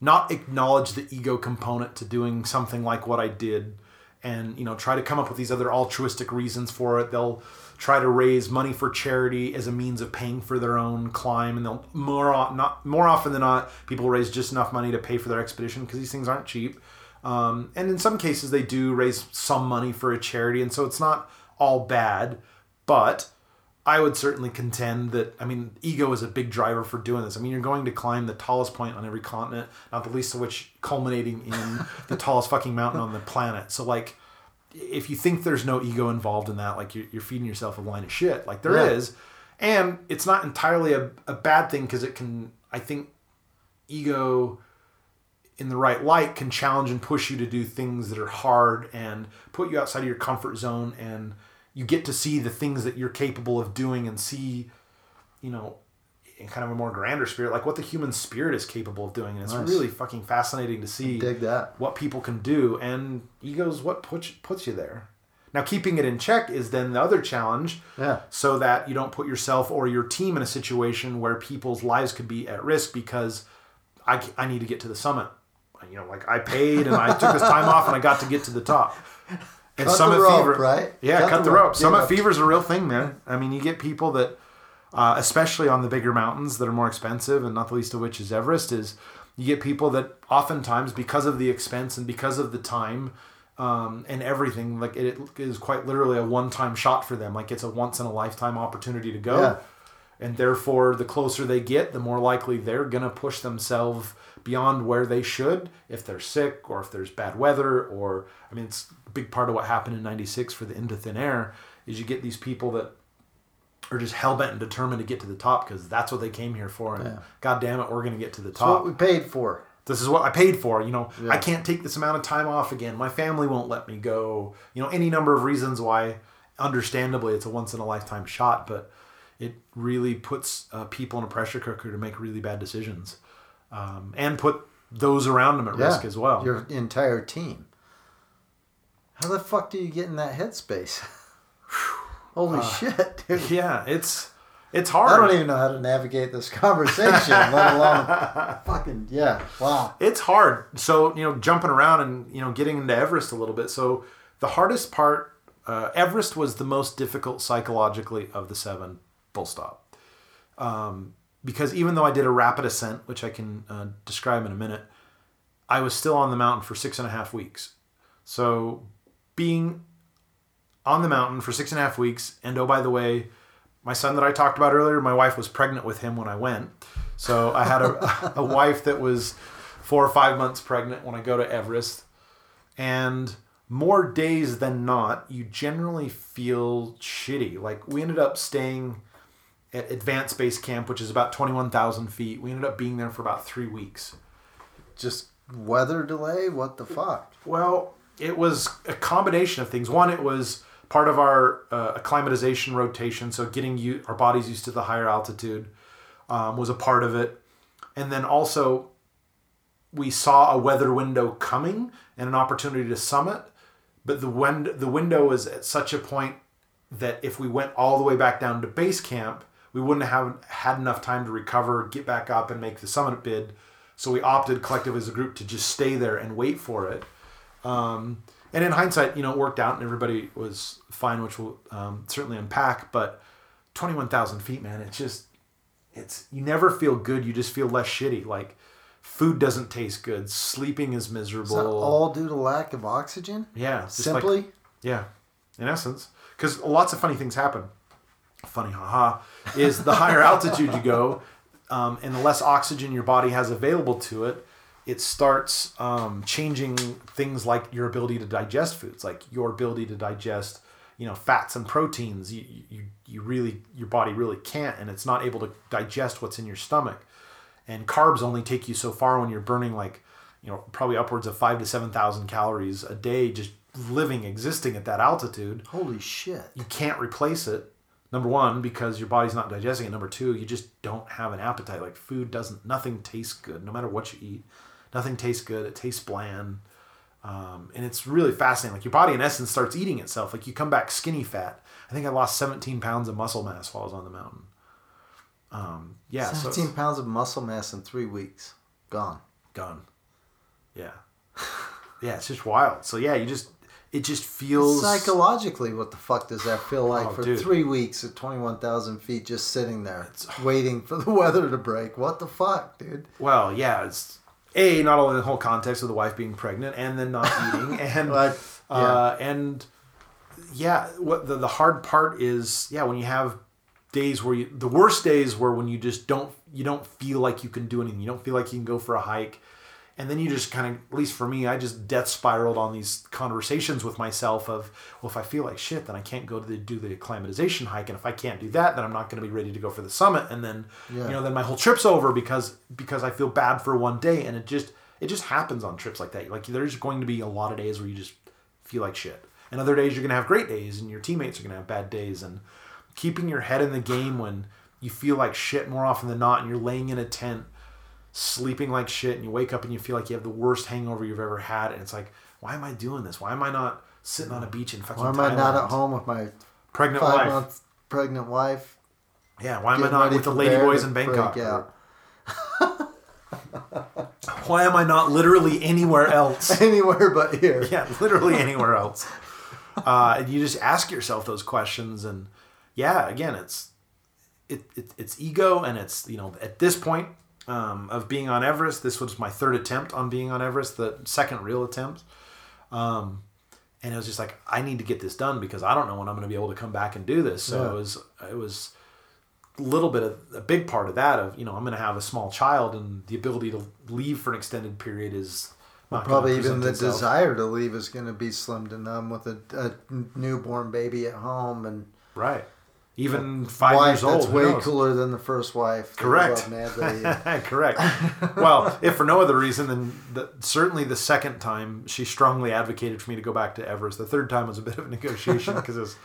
not acknowledge the ego component to doing something like what I did and you know try to come up with these other altruistic reasons for it. They'll try to raise money for charity as a means of paying for their own climb and they'll more not more often than not people raise just enough money to pay for their expedition because these things aren't cheap. Um, and in some cases they do raise some money for a charity and so it's not all bad, but I would certainly contend that I mean ego is a big driver for doing this. I mean you're going to climb the tallest point on every continent, not the least of which culminating in the tallest fucking mountain on the planet. So like if you think there's no ego involved in that, like you're, you're feeding yourself a line of shit. Like there is, Yeah. and it's not entirely a, a bad thing because it can. I think ego in the right light can challenge and push you to do things that are hard and put you outside of your comfort zone and you get to see the things that you're capable of doing and see you know in kind of a more grander spirit like what the human spirit is capable of doing and it's Nice. really fucking fascinating to see dig that. what people can do and ego's what puts puts you there now keeping it in check is then the other challenge Yeah. so that you don't put yourself or your team in a situation where people's lives could be at risk because I, I need to get to the summit you know like i paid and i took this time off and i got to get to the top and Cut the rope, right? yeah Cut cut, the the rope. rope, summit Yeah. fever is a real thing man i mean you get people that uh, especially on the bigger mountains that are more expensive, and not the least of which is Everest, is you get people that oftentimes, because of the expense and because of the time um, and everything, like it is quite literally a one-time shot for them. Like it's a once-in-a-lifetime opportunity to go, Yeah. and therefore, the closer they get, the more likely they're gonna push themselves beyond where they should if they're sick or if there's bad weather or I mean, it's a big part of what happened in '96 for the Into Thin Air is you get these people that are just hell bent and determined to get to the top because that's what they came here for. And Yeah. God damn it, we're going to get to the That's what we paid for. this is what I paid for. You know, Yeah. I can't take this amount of time off again. My family won't let me go. You know, any number of reasons why. Understandably, it's a once in a lifetime shot, but it really puts uh, people in a pressure cooker to make really bad decisions, um, and put those around them at risk as well. Your entire team. How the fuck do you get in that headspace? Holy shit, dude. yeah, it's it's hard. I don't even know how to navigate this conversation, let alone fucking yeah. Wow. it's hard. So you know, jumping around and you know, getting into Everest a little bit. So the hardest part, uh, Everest was the most difficult psychologically of the seven. Full stop. Um, because even though I did a rapid ascent, which I can uh, describe in a minute, I was still on the mountain for six and a half weeks. So being on the mountain for six and a half weeks, and oh by the way, my son that I talked about earlier, my wife was pregnant with him when I went. So I had a, a wife that was four or five months pregnant when I go to Everest. And more days than not, you generally feel shitty. Like we ended up staying at Advanced Base Camp, which is about 21,000 feet. We ended up being there for about three weeks. Just weather delay? What the fuck? Well, it was a combination of things. One, it was part of our uh, acclimatization rotation, so getting you, our bodies used to the higher altitude um, was a part of it. And then also, we saw a weather window coming and an opportunity to summit, but the wind, the window was at such a point that if we went all the way back down to base camp, we wouldn't have had enough time to recover, get back up, and make the summit bid. So we opted collectively as a group to just stay there and wait for it. Um, and in hindsight, you know, it worked out and everybody was fine, which we'll um, certainly unpack. But 21,000 feet, man, it's just, it's, you never feel good. You just feel less shitty. Like food doesn't taste good. Sleeping is miserable. Is that all due to lack of oxygen? yeah. just like- Simply? yeah, in essence, because lots of funny things happen. Funny, haha, is the higher altitude you go, um, and the less oxygen your body has available to it, it starts um, changing things like your ability to digest foods, like your ability to digest, you know, fats and proteins. You, you, you really, your body really can't, and it's not able to digest what's in your stomach. And carbs only take you so far when you're burning like, you know, probably upwards of five to seven thousand calories a day just living, existing at that altitude Holy shit. you can't replace it. Number one, because your body's not digesting it. Number two, you just don't have an appetite. Like food doesn't, nothing tastes good, no matter what you eat. Nothing tastes good. It tastes bland. Um, and it's really fascinating. Like your body, in essence, starts eating itself. Like you come back skinny fat. I think I lost 17 pounds of muscle mass while I was on the mountain. Um, yeah, so 17 pounds of muscle mass in three weeks. Gone. gone. Yeah, yeah, it's just wild. So yeah, you just, it just feels Psychologically, what the fuck does that feel like Oh, for dude. three weeks at 21,000 feet just sitting there waiting for the weather to break? What the fuck, dude? Well, yeah, it's a not only the whole context of the wife being pregnant and then not eating, and Like, uh, and yeah, what the the hard part is, yeah, when you have days where you the worst days where when you just don't you don't feel like you can do anything, you don't feel like you can go for a hike. And then you just kind of, at least for me, I just death spiraled on these conversations with myself of, well, if I feel like shit, then I can't go to the, do the acclimatization hike, and if I can't do that, then I'm not going to be ready to go for the summit, and then, Yeah. you know, then my whole trip's over because because I feel bad for one day, and it just it just happens on trips like that. Like there's going to be a lot of days where you just feel like shit, and other days you're going to have great days, and your teammates are going to have bad days, and keeping your head in the game when you feel like shit more often than not, and you're laying in a tent sleeping like shit and you wake up and you feel like you have the worst hangover you've ever had and it's like why am i doing this? Why am i not sitting on a beach in fucking Why am I not at home with my pregnant five wife. month pregnant wife? yeah why am i not with the for lady boys in bangkok? why am i not literally anywhere else? Anywhere but here. yeah literally anywhere else. Uh, and you just ask yourself those questions and yeah again it's it, it it's ego and it's you know at this point um, of being on everest this was my third attempt on being on everest the second real attempt um, and it was just like i need to get this done because i don't know when i'm going to be able to come back and do this so Yeah. it was it was a little bit of a big part of that of you know i'm going to have a small child and the ability to leave for an extended period is gonna Probably even the itself. desire to leave is going to be slim to none with a, a newborn baby at home and Right. Even five wife years old. that's way knows? cooler than the first wife. Correct. Correct. well, if for no other reason than the, certainly the second time she strongly advocated for me to go back to Everest. The third time was a bit of a negotiation because it was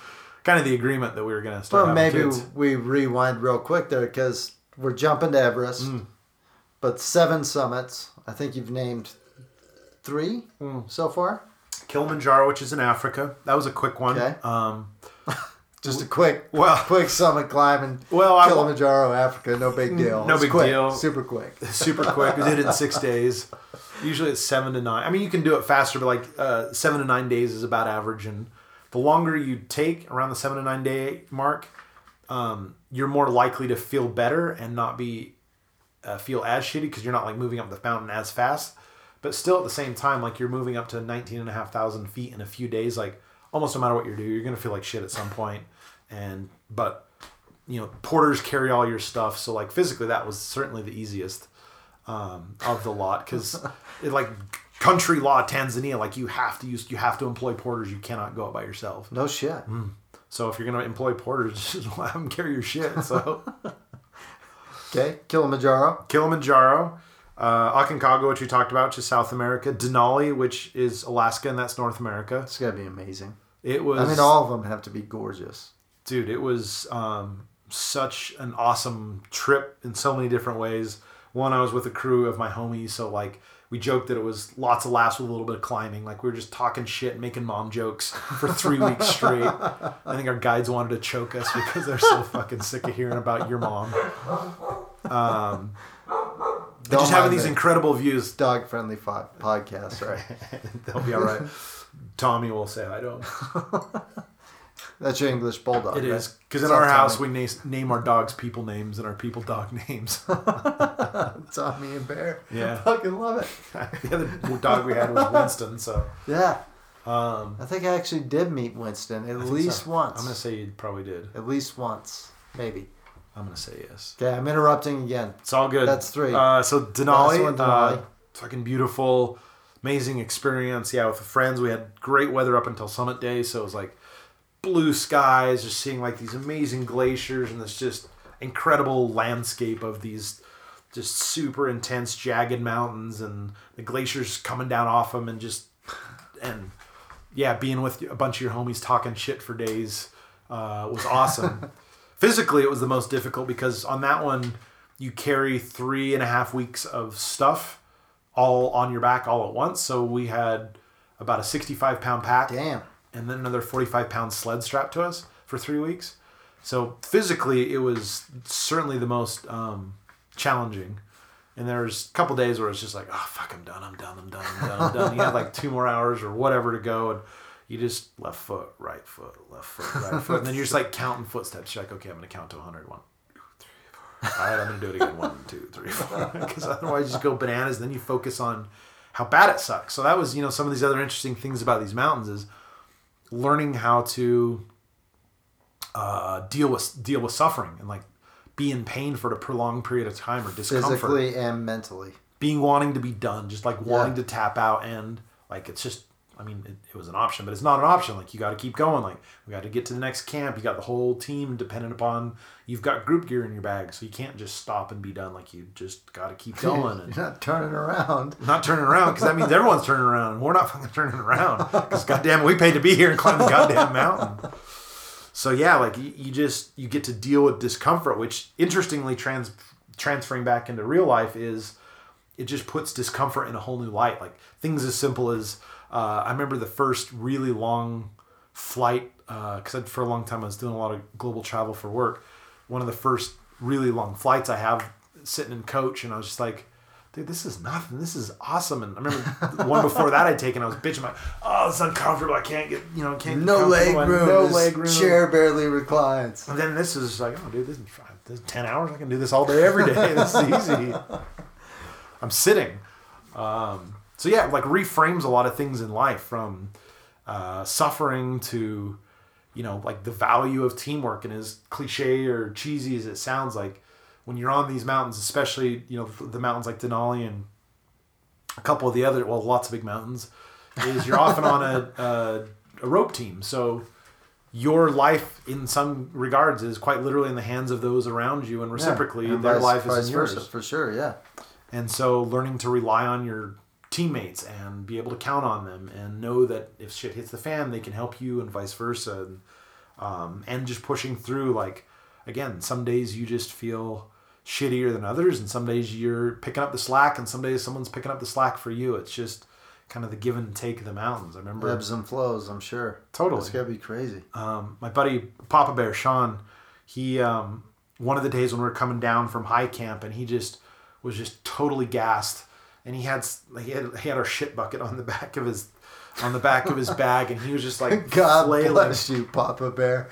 kind of the agreement that we were going to start. Well, maybe kids. we rewind real quick there because we're jumping to Everest, Mm. but seven summits. I think you've named three Mm. so far. Kilimanjaro, which is in Africa. That was a quick one. Okay. Um, Just a quick, Well- quick summit climb in Well, I- Kilimanjaro, Africa. No big deal. No It's big quick, deal. Super quick. super quick. We did it in six days. Usually it's seven to nine. I mean, you can do it faster, but like uh, seven to nine days is about average. And the longer you take around the seven to nine day mark, um, you're more likely to feel better and not be uh, feel as shitty because you're not like moving up the mountain as fast. But still, at the same time, like you're moving up to 19 and a half thousand feet in a few days. Like almost no matter what you do, you're gonna feel like shit at some point. And but you know, porters carry all your stuff, so like physically, that was certainly the easiest um, of the lot because it like country law Tanzania, like you have to use you have to employ porters. You cannot go out by yourself. No shit. So if you're gonna employ porters, just let them carry your shit. So Okay, Kilimanjaro. Kilimanjaro, uh, Aconcagua, which we talked about, which is South America. Denali, which is Alaska, and that's North America. It's gotta be amazing. It was. I mean, all of them have to be gorgeous. dude it was um, such an awesome trip in so many different ways one i was with a crew of my homies so like we joked that it was lots of laughs with a little bit of climbing like we were just talking shit making mom jokes for three weeks straight i think our guides wanted to choke us because they're so fucking sick of hearing about your mom um, just having these incredible views Dog friendly fo- podcast, right? they'll be all right tommy will say i don't That's your English bulldog. It right? is because in our house Tommy? we na- name our dogs people names and our people dog names. Tommy and Bear. Yeah. fucking love it. the other dog we had was Winston, so Yeah, um, I think I actually did meet Winston at I least so. once. I'm gonna say you probably did. At least once, maybe. I'm gonna say yes. Okay, I'm interrupting again. It's all good. That's three. Uh, so Denali, one, Uh, Denali. fucking beautiful, amazing experience. Yeah, with the friends, we had great weather up until summit day, so it was like blue skies, just seeing like these amazing glaciers and this just incredible landscape of these just super intense jagged mountains and the glaciers coming down off them and just and yeah, being with a bunch of your homies talking shit for days uh, was awesome. Physically, it was the most difficult because on that one, you carry three and a half weeks of stuff all on your back all at once. So we had about a 65 pound pack Damn. and then another 45 pound sled strapped to us for three weeks. So physically, it was certainly the most um, challenging. And there was a couple days where it's just like, oh fuck, I'm done, I'm done, I'm done, I'm done, I'm done. You had like two more hours or whatever to go, and you just left foot, right foot, left foot, right foot, and then you're just like counting footsteps. You're like, okay, I'm gonna count to 100. One, two, three, four. All right, I'm gonna do it again. One, two, three, four. Because otherwise, you just go bananas. Then you focus on how bad it sucks. So that was, you know, some of these other interesting things about these mountains is learning how to uh, deal with deal with suffering and like be in pain for a prolonged period of time or discomfort Physically and mentally. being wanting to be done just like wanting Yeah. to tap out and like it's just i mean it, it was an option but it's not an option. Like you got to keep going. Like we got to get to the next camp. You got the whole team dependent upon you've got group gear in your bag so you can't just stop and be done. Like you just got to keep going and You're not turning around. not turning around because that means everyone's turning around. And we're not fucking turning around because goddamn we paid to be here and climb the goddamn mountain. So yeah like you, you just you get to deal with discomfort which interestingly trans transferring back into real life is it just puts discomfort in a whole new light. Like things as simple as uh, i remember the first really long flight because for a long time i was doing a lot of global travel for work one of the first really long flights i have sitting in coach and i was just like dude this is nothing this is awesome and i remember one before that i'd taken i was bitching like oh it's uncomfortable i can't get you know I can't No leg room. no leg room Chair barely reclines. and then this is like, oh, dude, this is, this is 10 hours. I can do this all day, every day. This is easy. I'm sitting. Um, so, yeah, like reframes a lot of things in life from uh, suffering to, you know, like the value of teamwork. And as cliche or cheesy as it sounds, like when you're on these mountains, especially, you know, the mountains like Denali and a couple of the other, well, lots of big mountains, is you're often on a, a, a rope team. So, your life in some regards is quite literally in the hands of those around you and reciprocally And their life is in yours for sure. Yeah. and so learning to rely on your teammates and be able to count on them and know that if shit hits the fan they can help you and vice versa and, um, and just pushing through like again some days you just feel shittier than others and some days you're picking up the slack and some days someone's picking up the slack for you it's just kind of the give and take of the mountains i remember Ebbs and flows. I'm sure. Totally. It's gotta be crazy. um, my buddy Papa Bear Sean, he um, one of the days when we were coming down from high camp, and he just was just totally gassed, and he had he had he had our shit bucket on the back of his on the back of his bag, and he was just like God flailing. bless you, Papa Bear.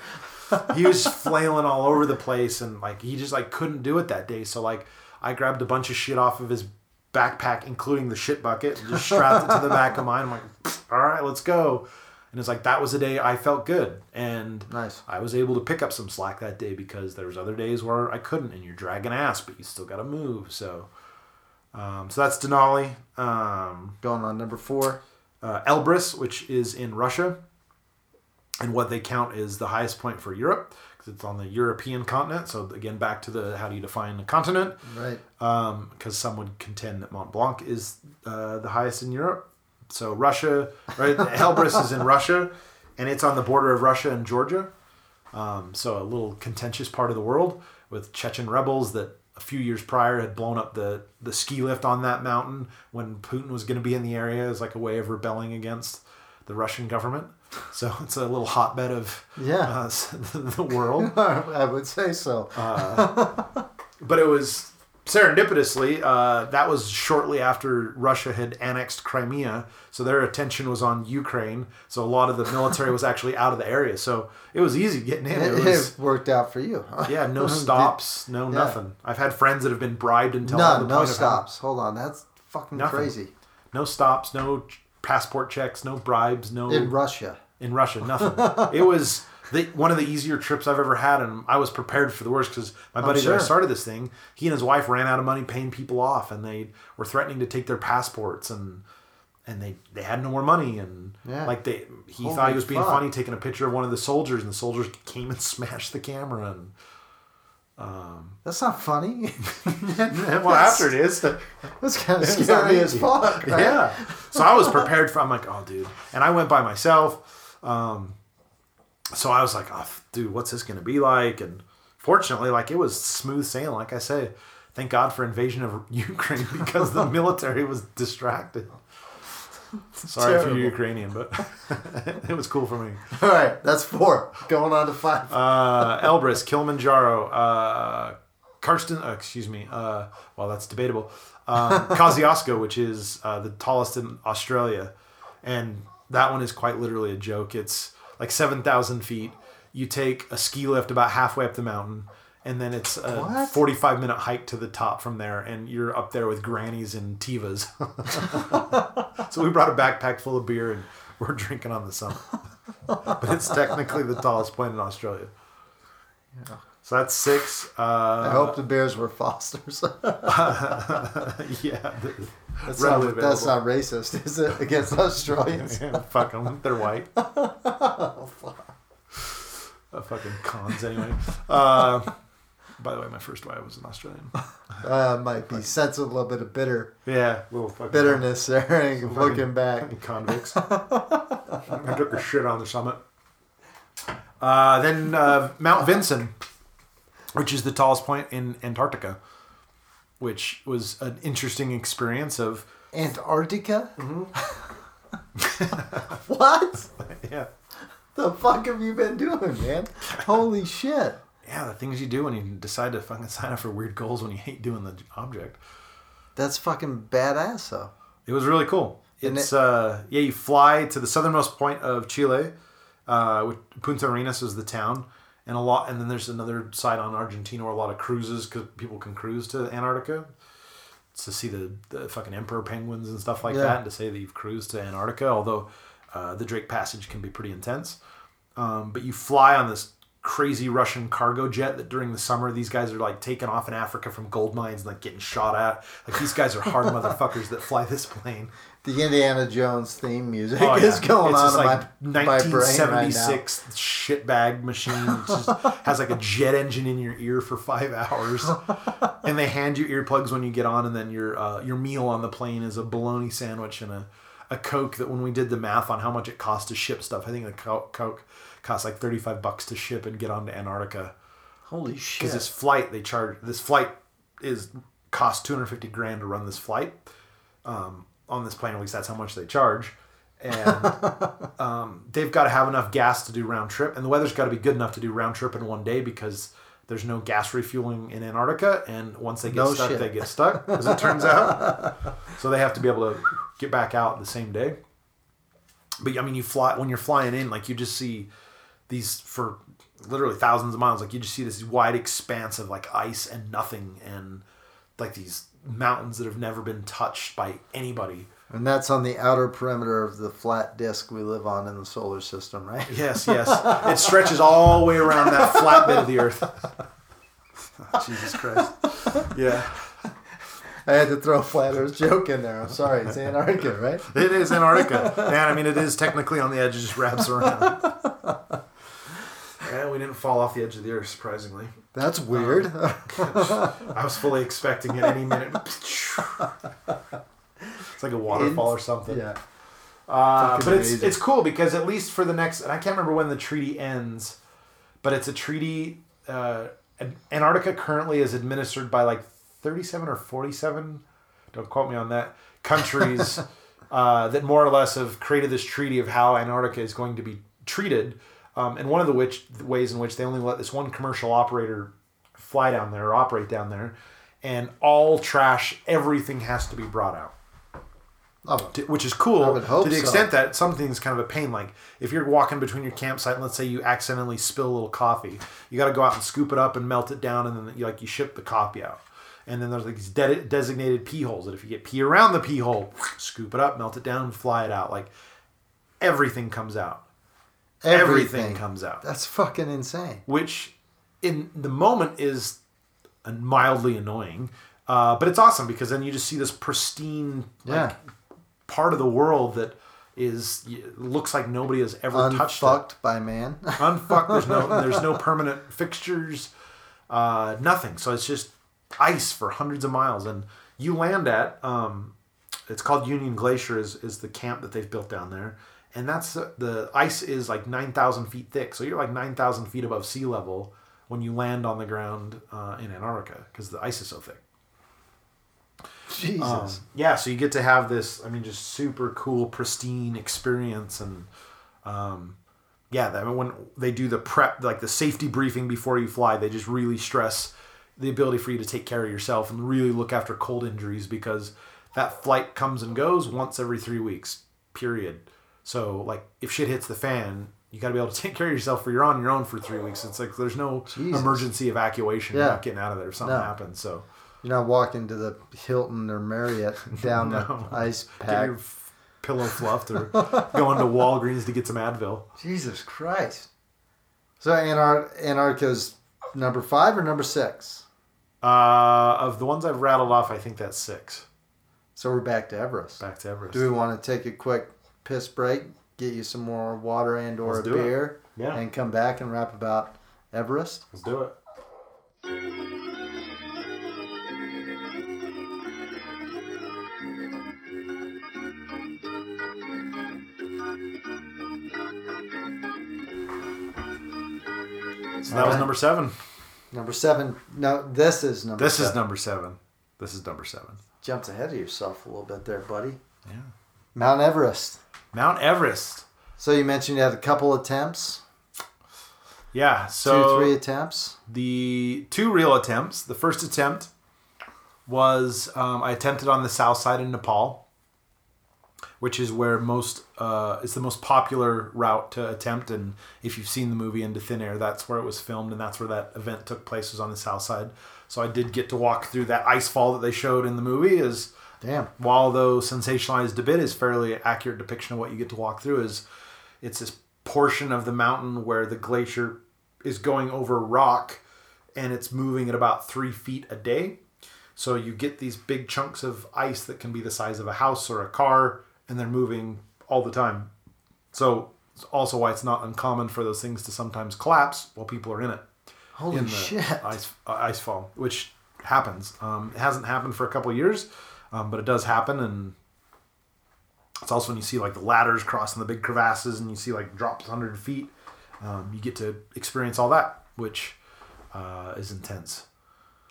He was flailing all over the place, and like he just like couldn't do it that day. So like I grabbed a bunch of shit off of his backpack, including the shit bucket, and just strapped it to the back of mine. I'm like, all right, let's go. And it's like that was a day I felt good, and Nice. I was able to pick up some slack that day because there was other days where I couldn't, and you're dragging ass, but you still got to move. So, um, so that's Denali, um, Going on number four. uh, Elbrus, which is in Russia, and what they count is the highest point for Europe because it's on the European continent. So again, back to the how do you define a continent? Right. because some would contend that Mont Blanc is uh, the highest in Europe. So Russia, right? Elbrus is in Russia, and it's on the border of Russia and Georgia. Um, so a little contentious part of the world with Chechen rebels that a few years prior had blown up the the ski lift on that mountain when Putin was going to be in the area as like a way of rebelling against the Russian government. So it's a little hotbed of Yeah. uh, the world I would say so. but it was serendipitously uh, that was shortly after Russia had annexed Crimea, so their attention was on Ukraine. So a lot of the military was actually out of the area, so it was easy getting in. It it, was worked out for you. yeah, no stops, no Yeah. nothing. I've had friends that have been bribed until on None. the No stops. Hold on. That's fucking Nothing. crazy. no stops, no passport checks, no bribes, no In Russia. in Russia, nothing. it was the, one of the easier trips I've ever had, and I was prepared for the worst because my buddy that. I started this thing, he and his wife ran out of money paying people off, and they were threatening to take their passports, and and they they had no more money, and Yeah. like they he Holy thought he was being fuck. funny taking a picture of one of the soldiers, and the soldiers came and smashed the camera, and That's not funny. well after it is. That's kind of scary as fuck. Right? Yeah. So I was prepared for. I'm like, oh, dude, and I went by myself. Um, so I was like, oh, dude, what's this gonna be like? And fortunately, like it was smooth sailing. Like I say, thank God for invasion of Ukraine because the military was distracted. Sorry if you're Ukrainian, but it was cool for me. All right. That's four. Going on to five. Uh, Elbrus, Kilimanjaro, uh, Carstensz, uh, excuse me, uh, well, that's debatable. Um, Kosciuszko, which is uh, the tallest in Australia. And that one is quite literally a joke. It's like 7,000 feet. You take a ski lift about halfway up the mountain, and then it's a What? 45 minute hike to the top from there, and you're up there with grannies and Tevas. so we brought a backpack full of beer, and we're drinking on the summit. but it's technically the tallest point in Australia. Yeah. So that's six. I Uh, hope the Bears were Fosters. yeah, That's, readily not, that's not racist, is it? Against Australians? Yeah, fuck them. They're white. Oh, Uh, fucking cons, anyway. Uh, by the way, my first wife was an Australian. Uh, might be sense a little bit of bitter Yeah, little fucking bitterness there. looking back. fucking convicts. I took a shit on the summit. Uh, then uh, Mount Vinson, which is the tallest point in Antarctica, which was an interesting experience of Antarctica? Mm-hmm. what? yeah, The fuck have you been doing, man? Holy shit. yeah, the things you do when you decide to fucking sign up for weird goals when you hate doing the object. That's fucking badass, though. It was really cool. Isn't It's it? uh yeah, you fly to the southernmost point of Chile, uh, which Punta Arenas is the town, and a lot, and then there's another side on Argentina where a lot of cruises because people can cruise to Antarctica. To see the, the fucking emperor penguins and stuff like Yeah. that, and to say that you've cruised to Antarctica. Although uh, the Drake Passage can be pretty intense, um, but you fly on this crazy Russian cargo jet that during the summer these guys are like taking off in Africa from gold mines and like getting shot at. Like these guys are hard motherfuckers that fly this plane. The Indiana Jones theme music Oh, is going it's on in like my, my brain right 1976 shitbag machine. It just has like a jet engine in your ear for five hours, and they hand you earplugs when you get on, and then your uh, your meal on the plane is a bologna sandwich and a, a coke. That when we did the math on how much it cost to ship stuff, I think the coke cost like 35 bucks to ship and get onto Antarctica Holy shit! because this flight they charge this flight is cost 250 grand to run this flight um, on this plane at least that's how much they charge and um, they've got to have enough gas to do round trip and the weather's got to be good enough to do round trip in one day because there's no gas refueling in Antarctica and once they get No stuck shit. they get stuck as it turns out so they have to be able to get back out the same day but I mean you fly when you're flying in like you just see these for literally thousands of miles. Like you just see this wide expanse of like ice and nothing, and like these mountains that have never been touched by anybody. and that's on the outer perimeter of the flat disk we live on in the solar system, right? Yes, yes, it stretches all the way around that flat bit of the earth. Oh, Jesus Christ! Yeah, I had to throw a flat Earth joke in there. I'm sorry. It's Antarctica, right? it is Antarctica, man. I mean, it is technically on the edge. It just wraps around. Yeah, we didn't fall off the edge of the earth, surprisingly. That's weird. I was fully expecting it any minute. it's like a waterfall or something. yeah. Uh, but it's it's cool because at least for the next, and I can't remember when the treaty ends, but it's a treaty. Uh, Antarctica currently is administered by like thirty-seven or forty-seven. Don't quote me on that. Countries uh, that more or less have created this treaty of how Antarctica is going to be treated, um, and one of the which ways in which they only let this one commercial operator fly down there or operate down there, and all trash, everything has to be brought out to- which is cool I would hope to the so. extent that something's kind of a pain. Like if you're walking between your campsite and let's say you accidentally spill a little coffee, you got to go out and scoop it up and melt it down, and then you like you ship the coffee out. And then there's like these de- designated pee holes that if you get pee around the pee hole, scoop it up, melt it down, fly it out. Like everything comes out. Everything, comes out That's fucking insane. which in the moment is mildly annoying. Uh, but it's awesome because then you just see this pristine like, Yeah. part of the world that is looks like nobody has ever touched it. Unfucked by man. Unfucked. There's no there's no permanent fixtures, uh, nothing. So it's just ice for hundreds of miles, and you land at um, it's called Union Glacier is is the camp that they've built down there, and that's the ice is like nine thousand feet thick. So you're like nine thousand feet above sea level when you land on the ground uh, in Antarctica because the ice is so thick. Jesus. Um, yeah, so you get to have this, I mean, just super cool, pristine experience. And um, yeah, that, when they do the prep, like the safety briefing before you fly, they just really stress the ability for you to take care of yourself and really look after cold injuries because that flight comes and goes once every three weeks, period. So, like, if shit hits the fan, you got to be able to take care of yourself for you're on your own for three weeks. It's like there's no Jesus. emergency evacuation. Yeah. You're not getting out of there if something No. happens. So, You're not walking to the Hilton or Marriott down No. the ice get pack. your pillow fluffed or going to Walgreens to get some Advil. Jesus Christ. So Antar- Antarctica's number five or number six? Uh, of the ones I've rattled off, I think that's six. So we're back to Everest. Back to Everest. Do we want to take a quick piss break, get you some more water and or a Let's beer, Yeah. and come back and rap about Everest? Let's do it. So that was number seven. Number seven. No, this is number. This is number seven. This is number seven. Jumped ahead of yourself a little bit there, buddy. Yeah. Mount Everest. Mount Everest. So you mentioned you had a couple attempts, Yeah. So two, three attempts. the two real attempts. The first attempt was um, I attempted on the south side in Nepal, which is where most uh, it's the most popular route to attempt. And if you've seen the movie Into Thin Air, that's where it was filmed, and that's where that event took place. Was on the south side. So I did get to walk through that ice fall that they showed in the movie. Is Damn. while though sensationalized a bit is fairly accurate depiction of what you get to walk through is it's this portion of the mountain where the glacier is going over rock and it's moving at about three feet a day. So you get these big chunks of ice that can be the size of a house or a car, and they're moving all the time. So it's also why it's not uncommon for those things to sometimes collapse while people are in it. Holy in shit. Ice uh, ice fall, which happens. Um, it hasn't happened for a couple of years, um, but it does happen, and it's also when you see like the ladders crossing the big crevasses, and you see like drops hundred feet. Um, you get to experience all that, which uh, is intense.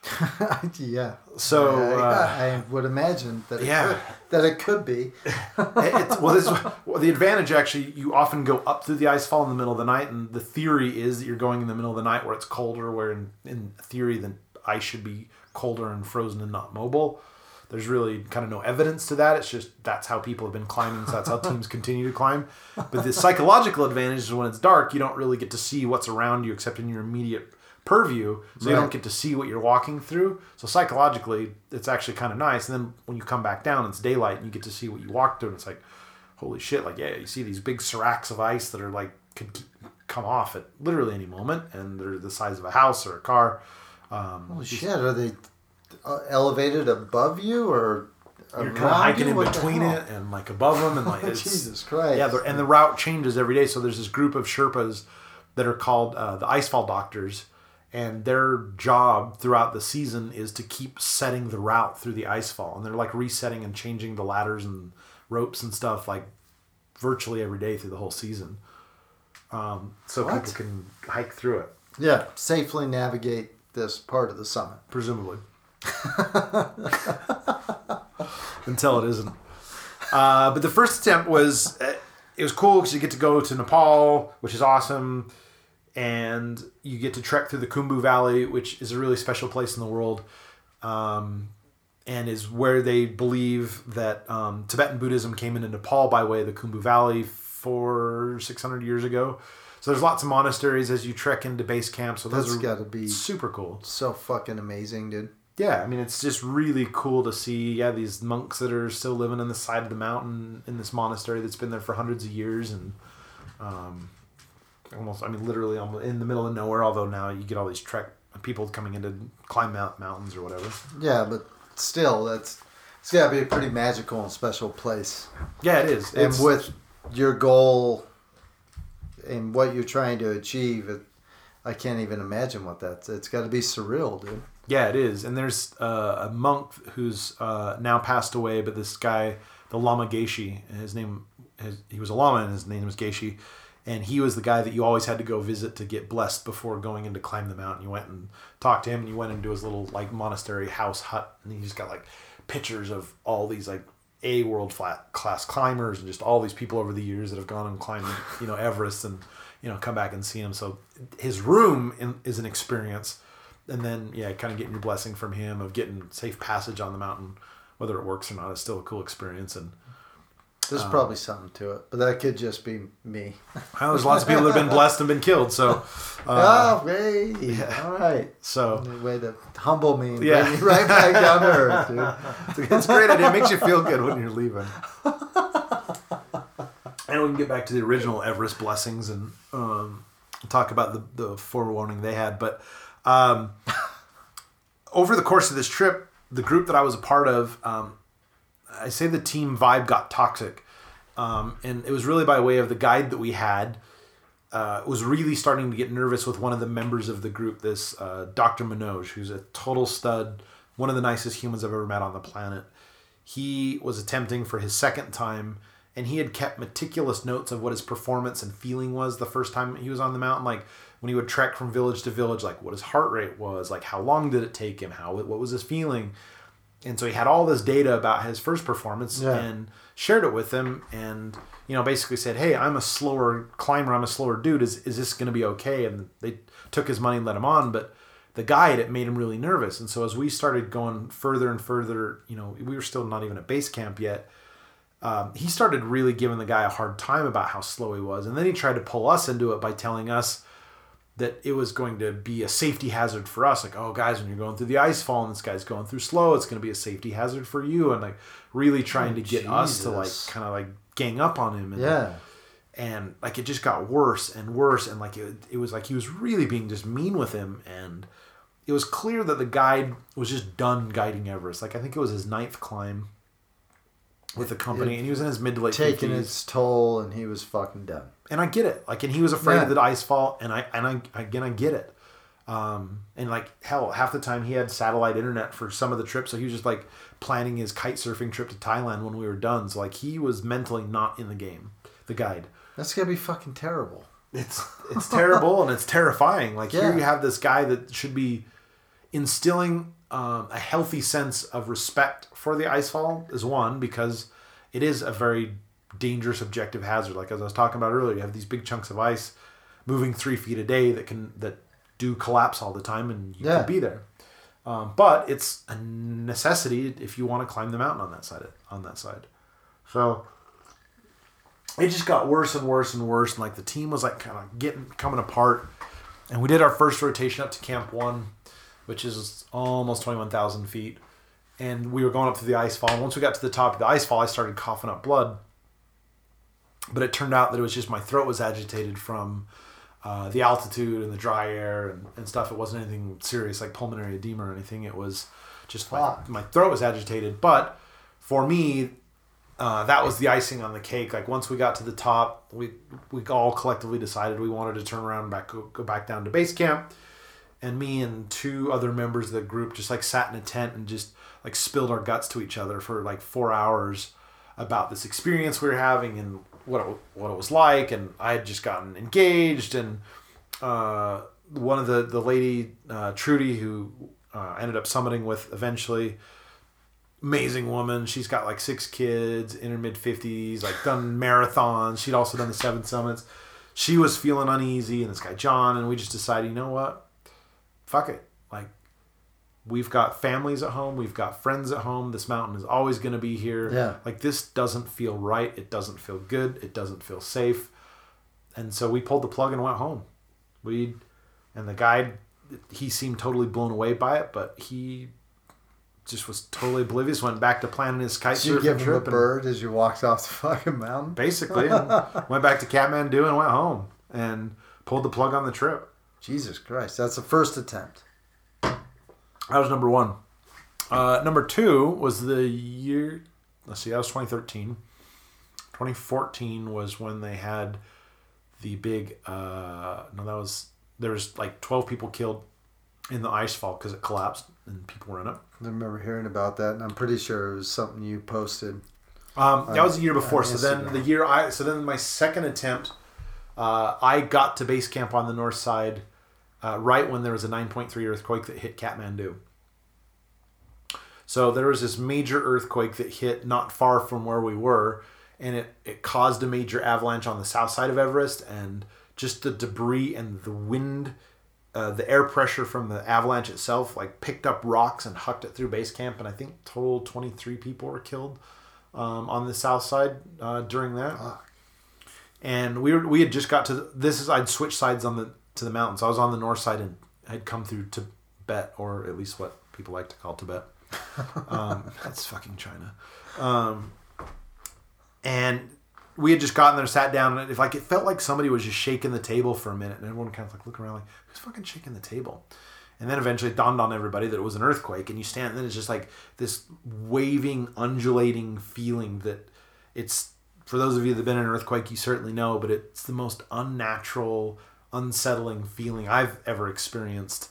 yeah. So, I, uh, I would imagine that it yeah. could, that it could be. It- it's, well, this, well, the advantage actually, you often go up through the ice fall in the middle of the night, and the theory is that you're going in the middle of the night where it's colder, where in, in theory the ice should be colder and frozen and not mobile. There's really kind of no evidence to that. It's just that's how people have been climbing, so that's how teams continue to climb. But the psychological advantage is when it's dark, you don't really get to see what's around you except in your immediate purview, so you don't get to see what you're walking through. So psychologically, it's actually kind of nice. And then when you come back down, it's daylight, and you get to see what you walked through, and it's like, holy shit! Like yeah, you see these big seracs of ice that are like could come off at literally any moment, and they're the size of a house or a car. Um, Holy shit! Are they uh, elevated above you or you're kind of hiking you? in What between it and like above them, and like it's, Jesus Christ! Yeah, and the route changes every day. So there's this group of Sherpas that are called uh, the Icefall Doctors, and their job throughout the season is to keep setting the route through the icefall, and they're like resetting and changing the ladders and ropes and stuff like virtually every day through the whole season. Um, so What? people can hike through it, yeah, safely navigate this part of the summit. presumably, until it isn't. Uh, but the first attempt was uh, it was cool because you get to go to Nepal, which is awesome, and you get to trek through the Khumbu Valley, which is a really special place in the world, um, and is where they believe that um, Tibetan Buddhism came into Nepal by way of the Khumbu Valley four six hundred years ago. So there's lots of monasteries as you trek into base camp. So those That's are gotta be- super cool. So fucking amazing, dude. Yeah, I mean, it's just really cool to see, yeah, these monks that are still living on the side of the mountain in this monastery that's been there for hundreds of years and um, almost, I mean, literally almost in the middle of nowhere, although now you get all these trek people coming in to climb mount mountains or whatever. Yeah, but still, that's it's got to be a pretty magical and special place. Yeah, it is. And It's, with your goal and what you're trying to achieve, it, I can't even imagine what that's. It's got to be surreal, dude. Yeah, it is. And there's uh, a monk who's uh, now passed away, but this guy, the Lama Geshe, his name, his, he was a Lama and his name was Geshe. And he was the guy that you always had to go visit to get blessed before going in to climb the mountain. You went and talked to him, and you went into his little like monastery house hut, and he's got like pictures of all these like a world flat class climbers and just all these people over the years that have gone and climbed you know Everest and you know come back and see him. So his room in, is an experience and then yeah, kind of getting your blessing from him of getting safe passage on the mountain, whether it works or not, is still a cool experience. And There's Um, probably something to it, but that could just be me. well, there's lots of people that have been blessed and been killed. So, uh, oh, hey, all right. so Way to humble me and Yeah. bring me right back down to earth, dude. it's a great idea. It makes you feel good when you're leaving. And we can get back to the original Everest blessings and um, talk about the, the forewarning they had. But um, over the course of this trip, the group that I was a part of, um, I say the team vibe got toxic. Um, and it was really by way of the guide that we had. Uh, was really starting to get nervous with one of the members of the group, this uh, Dr. Manoj, who's a total stud, one of the nicest humans I've ever met on the planet. He was attempting for his second time, and he had kept meticulous notes of what his performance and feeling was the first time he was on the mountain. Like when he would trek from village to village, like what his heart rate was, like how long did it take him, how what was his feeling, and so he had all this data about his first performance Yeah. and shared it with him, and you know basically said hey i'm a slower climber i'm a slower dude. Is, is this going to be okay? And they took his money and let him on but the guide it made him really nervous. And so as we started going further and further you know we were still not even at base camp yet um, he started really giving the guy a hard time about how slow he was. And then he tried to pull us into it by telling us that it was going to be a safety hazard for us. Like, oh, guys, when you're going through the ice fall and this guy's going through slow, it's going to be a safety hazard for you. And like, really trying Oh, to get us to like kind of like gang up on him. And, Yeah. and like it just got worse and worse and like it, it was like he was really being just mean with him and it was clear that the guide was just done guiding everest like i think it was his ninth climb with the company It- and he was in his mid to late taking 50s its toll, and he was fucking done. and I get it. Like, and he was afraid Yeah. of the ice fall, and I and I again I get it. Um, and like hell, half the time he had satellite internet for some of the trips, so he was just like planning his kite surfing trip to Thailand when we were done. So like he was mentally not in the game. The guide. That's gonna be fucking terrible. It's it's terrible and it's terrifying. Like here Yeah. you have this guy that should be instilling um, a healthy sense of respect for the icefall is one because it is a very dangerous objective hazard. Like as I was talking about earlier, you have these big chunks of ice moving three feet a day that can that do collapse all the time, and you Yeah. could be there. Um, but it's a necessity if you want to climb the mountain on that side. On that side, so it just got worse and worse and worse. And like the team was like kind of getting coming apart. And we did our first rotation up to Camp One, which is almost twenty one thousand feet. And we were going up to the ice fall. And once we got to the top of the ice fall, I started coughing up blood. But it turned out that it was just my throat was agitated from uh, the altitude and the dry air and, and stuff. It wasn't anything serious like pulmonary edema or anything. It was just my, my throat was agitated. But for me, uh, that was the icing on the cake. Like once we got to the top, we we all collectively decided we wanted to turn around and back go, go back down to base camp. And me and two other members of the group just like sat in a tent and just like spilled our guts to each other for like four hours about this experience we were having and what it, what it was like. And I had just gotten engaged and uh, one of the the lady uh, Trudy who uh, ended up summiting with eventually amazing woman. She's got like six kids in her mid fifties, like done marathons. She'd also done the seven summits. She was feeling uneasy, and this guy John, and we just decided, you know what? Fuck it. Like we've got families at home, we've got friends at home. This mountain is always going to be here. Yeah. Like this doesn't feel right. It doesn't feel good. It doesn't feel safe. And so we pulled the plug and went home. We and the guide, he seemed totally blown away by it, but he just was totally oblivious. Went back to planning his kite So surfing give him a trip, and bird as you walked off the fucking mountain. basically went back to Kathmandu and went home and pulled the plug on the trip. Jesus Christ, that's the first attempt. That was number one. Uh, number two was the year. Let's see, that was 2013. 2014 was when they had the big. Uh, no, that was there was like 12 people killed in the ice fall because it collapsed and people were in it. I remember hearing about that, and I'm pretty sure it was something you posted. Um, that was the year before. So then the year I so then my second attempt, uh, I got to base camp on the north side, uh, right when there was a 9.3 earthquake that hit Kathmandu. So there was this major earthquake that hit not far from where we were, and it, it caused a major avalanche on the south side of Everest, and just the debris and the wind, uh, the air pressure from the avalanche itself, like picked up rocks and hucked it through base camp, and I think total 23 people were killed um, on the south side uh, during that. And we were, we had just got to this is I'd switched sides on the to the mountains. I was on the north side and had come through Tibet, or at least what people like to call Tibet. Um, that's fucking China. Um, and we had just gotten there, sat down, and it, like it felt like somebody was just shaking the table for a minute, and everyone kind of like looking around like, who's fucking shaking the table? And then eventually it dawned on everybody that it was an earthquake, and you stand, and then it's just like this waving, undulating feeling that it's for those of you that have been in an earthquake, you certainly know, but it's the most unnatural, unsettling feeling I've ever experienced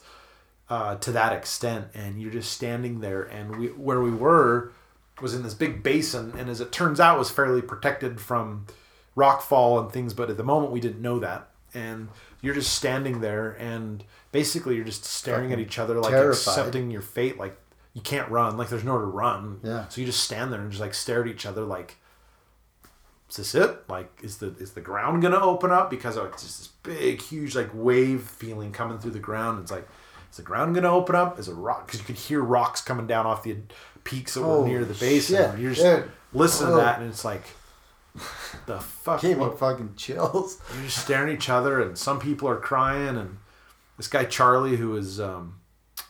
uh, to that extent. And you're just standing there, and we where we were was in this big basin, and as it turns out, was fairly protected from rockfall and things. But at the moment, we didn't know that, and you're just standing there, and basically you're just staring at each other, like terrified. accepting your fate, like. You can't run, like there's nowhere to run. Yeah. So you just stand there and just like stare at each other, like, is this it? Like, is the is the ground gonna open up? Because oh, it's just this big, huge like wave feeling coming through the ground. It's like, is the ground gonna open up? Is a rock? Because you could hear rocks coming down off the peaks that were Holy near the base, shit, You're just listening to that, and it's like, the fuck. Gave me fucking chills. you're just staring at each other, and some people are crying, and this guy Charlie, who is um,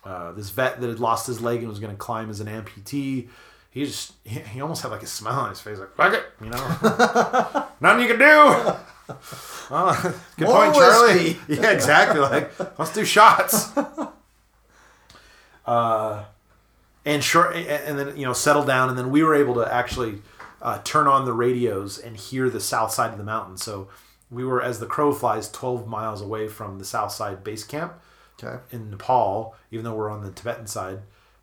uh, this vet that had lost his leg and was going to climb as an amputee, he just he, he almost had like a smile on his face, like fuck it, you know, nothing you can do. Good More point, Charlie. Yeah, exactly. Like, let's do shots. Uh, and short, and then you know, settle down, and then we were able to actually uh, turn on the radios and hear the south side of the mountain. So we were, as the crow flies, twelve miles away from the south side base camp Okay. in Nepal, even though we're on the Tibetan side.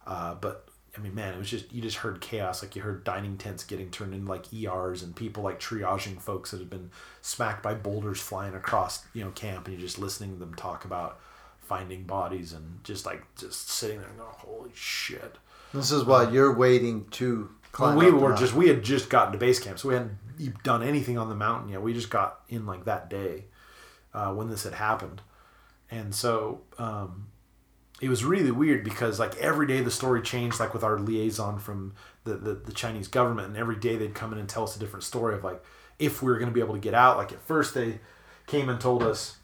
Uh, but I mean, man, it was just you just heard chaos. Like you heard dining tents getting turned into like ERs and people like triaging folks that had been smacked by boulders flying across you know camp, and you're just listening to them talk about finding bodies and just like just sitting there and going, "Holy shit!" This is why you're waiting to climb. Well, we were just we had just gotten to base camp, so we hadn't done anything on the mountain yet. We just got in like that day uh, when this had happened, and so um, it was really weird because like every day the story changed. Like with our liaison from the, the the Chinese government, and every day they'd come in and tell us a different story of like if we were going to be able to get out. Like at first they came and told us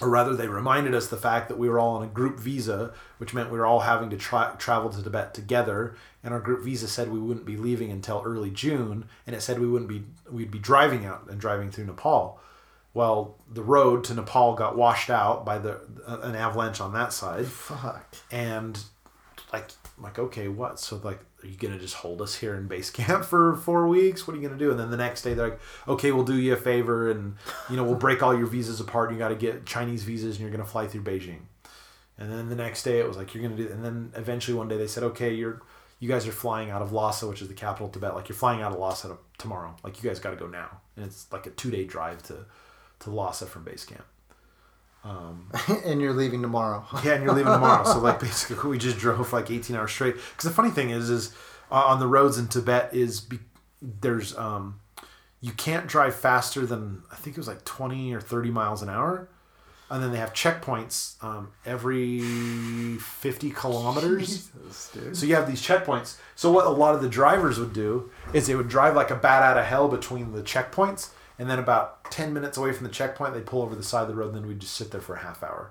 or rather they reminded us the fact that we were all on a group visa which meant we were all having to tra- travel to tibet together and our group visa said we wouldn't be leaving until early june and it said we wouldn't be we'd be driving out and driving through nepal well the road to nepal got washed out by the an avalanche on that side. Fuck. and like like okay what? So like are you gonna just hold us here in base camp for four weeks? What are you gonna do? And then the next day they're like okay we'll do you a favor and you know we'll break all your visas apart. And you got to get chinese visas and you're gonna fly through beijing. And then the next day it was like you're gonna do and then eventually one day they said okay you're you guys are flying out of lhasa which is the capital of tibet. Like you're flying out of lhasa tomorrow. Like you guys got to go now. And it's like a two day drive to to lhasa from base camp and you're leaving tomorrow. yeah, and you're leaving tomorrow. So like basically, we just drove like 18 hours straight. Because the funny thing is, is uh, on the roads in Tibet is be, there's um, you can't drive faster than I think it was like 20 or 30 miles an hour, and then they have checkpoints um, every 50 kilometers. Jesus, dude. So you have these checkpoints. So what a lot of the drivers would do is they would drive like a bat out of hell between the checkpoints, and then about ten minutes away from the checkpoint, they'd pull over the side of the road, and then we'd just sit there for a half hour,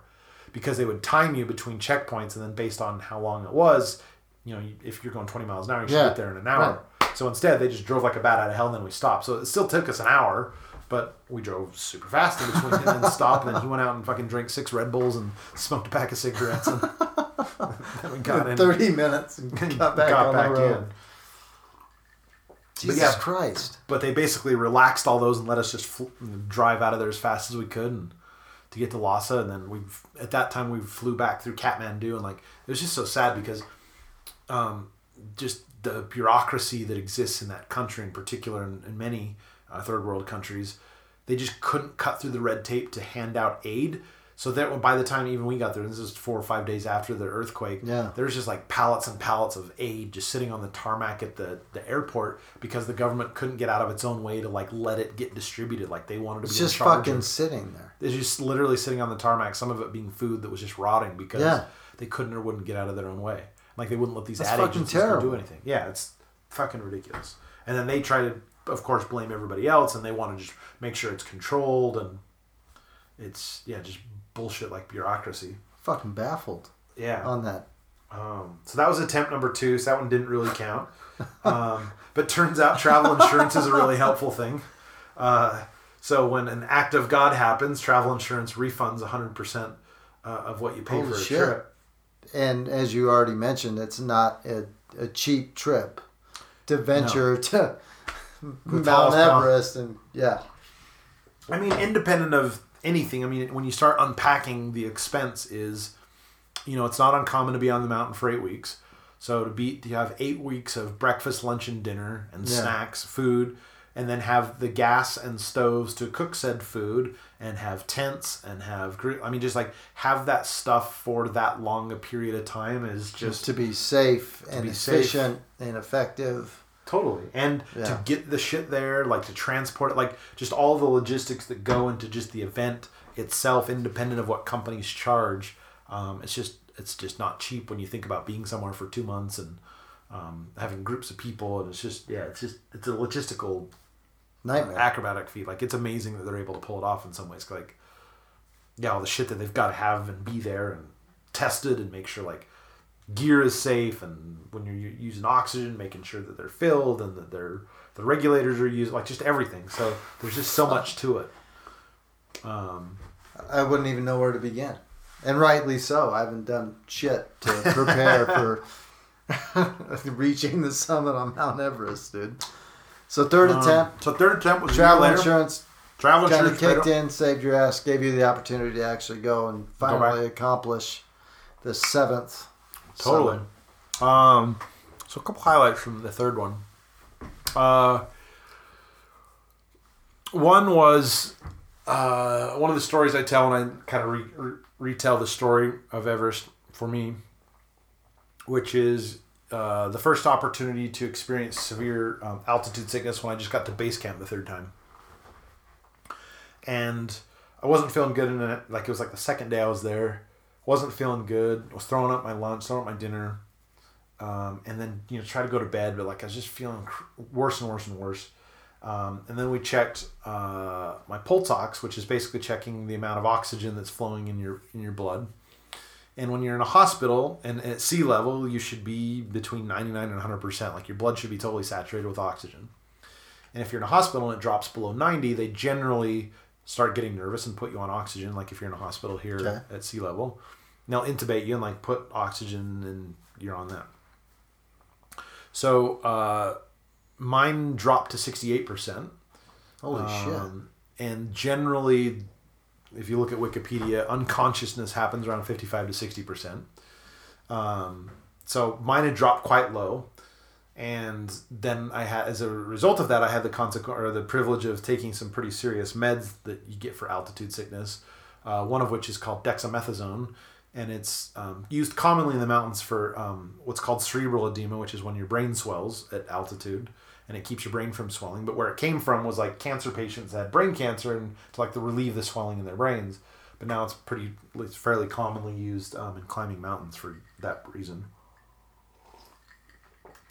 because they would time you between checkpoints, and then based on how long it was, you know, if you're going twenty miles an hour, you should Yeah, get there in an hour. So instead, they just drove like a bat out of hell, and then we stopped. So it still took us an hour. But we drove super fast in between and then stopped. And then he went out and fucking drank six Red Bulls and smoked a pack of cigarettes. And then we got in. 30 minutes and got back on the road. Jesus yeah. Christ. but they basically relaxed all those and let us just fl- drive out of there as fast as we could and to get to Lhasa and then we at that time we flew back through Kathmandu and like it was just so sad because um, just the bureaucracy that exists in that country in particular and in many uh, third world countries they just couldn't cut through the red tape to hand out aid so that by the time even we got there this is four or five days after the earthquake Yeah. there's just like pallets and pallets of aid just sitting on the tarmac at the, the airport because the government couldn't get out of its own way to like let it get distributed like they wanted to It's be just fucking sitting there. it's just literally sitting on the tarmac some of it being food that was just rotting because Yeah. they couldn't or wouldn't get out of their own way like they wouldn't let these That's ad agencies do anything yeah it's fucking ridiculous and then they try to of course blame everybody else and they want to just make sure it's controlled and it's yeah just bullshit like bureaucracy Fucking baffled yeah on that. um, so that was attempt number two. So that one didn't really count. Um, but turns out travel insurance is a really helpful thing. Uh, so when an act of God happens, travel insurance refunds 100% uh, of what you pay Holy for a shit. trip. And as you already mentioned, it's not a, a cheap trip to venture to Mount. Everest and yeah. I mean, independent of anything, I mean, when you start unpacking the expense is, you know, it's not uncommon to be on the mountain for eight weeks. So to be to have eight weeks of breakfast, lunch, and dinner, and Yeah. snacks, food, and then have the gas and stoves to cook said food, and have tents, and have I mean, just like have that stuff for that long a period of time is Just just to be safe and be safe. efficient and effective. Totally. And Yeah. to get the shit there, like to transport it, like just all the logistics that go into just the event itself, independent of what companies charge. Um, it's just it's just not cheap when you think about being somewhere for two months and um, having groups of people, and it's just yeah, it's just it's a logistical Nightmare. acrobatic feat. Like it's amazing that they're able to pull it off in some ways. Like yeah, all the shit that they've got to have and be there and tested and make sure like gear is safe and when you're using oxygen, making sure that they're filled and that they're the regulators are used, like just everything. So there's just so much to it. Um, I wouldn't even know where to begin, and rightly so. I haven't done shit to prepare for reaching the summit on Mount Everest, dude. So third um, attempt. So third attempt was travel insurance. Travel kind of kicked in, saved your ass, gave you the opportunity to actually go and finally go accomplish the seventh. Totally. Um, so a couple highlights from the third one. Uh, one was uh, one of the stories I tell when I kind of re- re- retell the story of Everest for me, which is uh, the first opportunity to experience severe um, altitude sickness when I just got to base camp the third time. And I wasn't feeling good in it. Like it was like the second day I was there. Wasn't feeling good. Was throwing up my lunch, throwing up my dinner. Um, and then, you know, try to go to bed, but like I was just feeling worse and worse and worse. Um, and then we checked uh, my pulse ox, which is basically checking the amount of oxygen that's flowing in your in your blood. And when you're in a hospital and at sea level, you should be between 99 and 100%. Like your blood should be totally saturated with oxygen. And if you're in a hospital and it drops below 90, they generally start getting nervous and put you on oxygen. Like if you're in a hospital here okay. at sea level, they'll intubate you and like put oxygen and you're on that. So uh, mine dropped to 68%. Holy um, shit. And generally, if you look at Wikipedia, unconsciousness happens around 55 to 60 percent. Um, so mine had dropped quite low, and then I had, as a result of that, I had the consequence or the privilege of taking some pretty serious meds that you get for altitude sickness. Uh, one of which is called dexamethasone, and it's um, used commonly in the mountains for um, what's called cerebral edema, which is when your brain swells at altitude and it keeps your brain from swelling. But where it came from was like cancer patients that had brain cancer and to like to relieve the swelling in their brains. But now it's pretty, it's fairly commonly used um, in climbing mountains for that reason.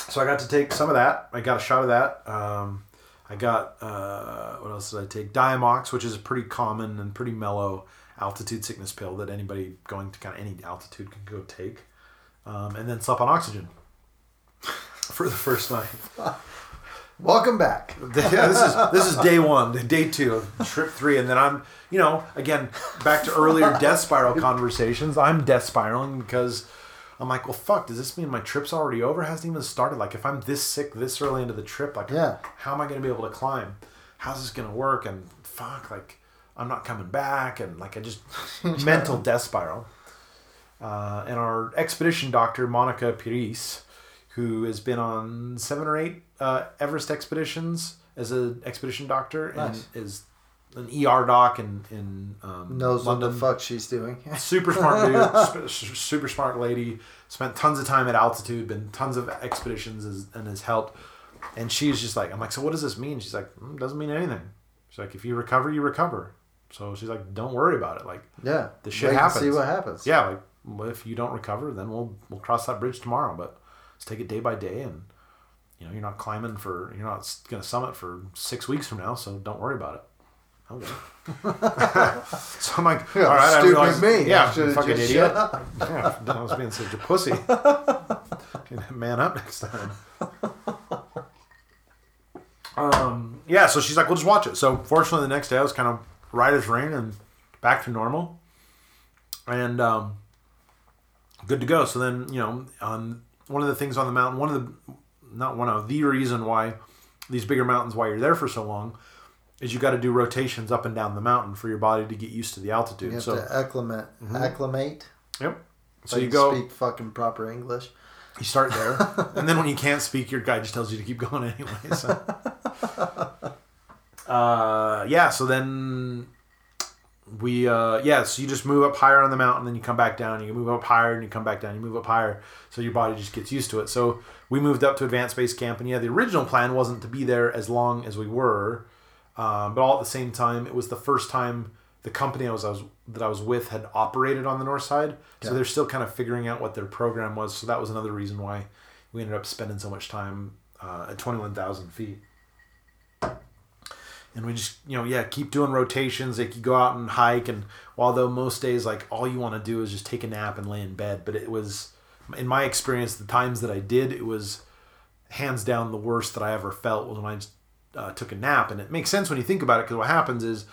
So I got to take some of that. I got a shot of that. Um, I got uh, what else did I take? Diamox, which is a pretty common and pretty mellow altitude sickness pill that anybody going to kind of any altitude can go take. Um, and then slept on oxygen for the first night. Welcome back. yeah, this is this is day one, day two trip three, and then I'm, you know, again back to earlier death spiral conversations. I'm death spiraling because I'm like, well, fuck. Does this mean my trip's already over? It hasn't even started. Like, if I'm this sick this early into the trip, like, yeah. how am I going to be able to climb? How's this going to work? And fuck, like, I'm not coming back, and like, I just mental death spiral. Uh, and our expedition doctor, Monica Piris, who has been on seven or eight uh, Everest expeditions as an expedition doctor nice. and is an ER doc in in um, knows London. what the fuck she's doing. super smart dude, super smart lady. Spent tons of time at altitude, been tons of expeditions, and has helped. And she's just like, I'm like, so what does this mean? She's like, mm, doesn't mean anything. She's like, if you recover, you recover. So she's like, don't worry about it. Like, yeah, the shit happens. See what happens. Yeah, like well, if you don't recover, then we'll we'll cross that bridge tomorrow. But let's take it day by day and you know, you're not climbing for, you're not going to summit for six weeks from now, so don't worry about it. Okay. so I'm like, yeah, all right, stupid I realized, me. Yeah, fucking idiot. yeah, I was being such a pussy. Man up next time. Um, yeah, so she's like, we'll just watch it. So fortunately, the next day I was kind of right as rain and back to normal, and um, good to go. So then, you know, on one of the things on the mountain, one of the not one of the reason why these bigger mountains why you're there for so long is you got to do rotations up and down the mountain for your body to get used to the altitude. You have so to acclimate. Mm-hmm. Acclimate. Yep. So, you, you go speak fucking proper English. You start there, and then when you can't speak, your guide just tells you to keep going anyway. So. uh, yeah. So then we uh yeah so you just move up higher on the mountain then you come back down you move up higher and you come back down you move up higher so your body just gets used to it so we moved up to advanced base camp and yeah the original plan wasn't to be there as long as we were um, but all at the same time it was the first time the company I was, I was that I was with had operated on the north side. So yeah. they're still kind of figuring out what their program was. So that was another reason why we ended up spending so much time uh, at 21,000 feet. And we just you know yeah keep doing rotations. Like you go out and hike. And although most days like all you want to do is just take a nap and lay in bed. But it was in my experience the times that i did it was hands down the worst that I ever felt was when I just, uh, took a nap. And it makes sense when you think about it because what happens is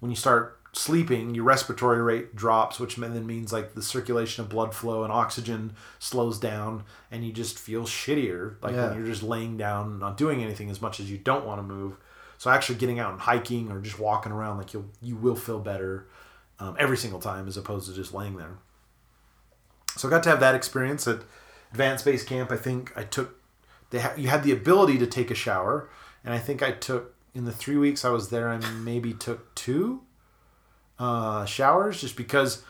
when you start sleeping, your respiratory rate drops, which then means like the circulation of blood flow and oxygen slows down, and you just feel shittier. Like Yeah. when you're just laying down, not doing anything as much as you don't want to move. So actually getting out and hiking or just walking around, like you'll you will feel better um, every single time as opposed to just laying there. So I got to have that experience at Advanced Base Camp. I think I took they ha- you had the ability to take a shower, and I think I took in the three weeks I was there, I maybe took two uh, showers just because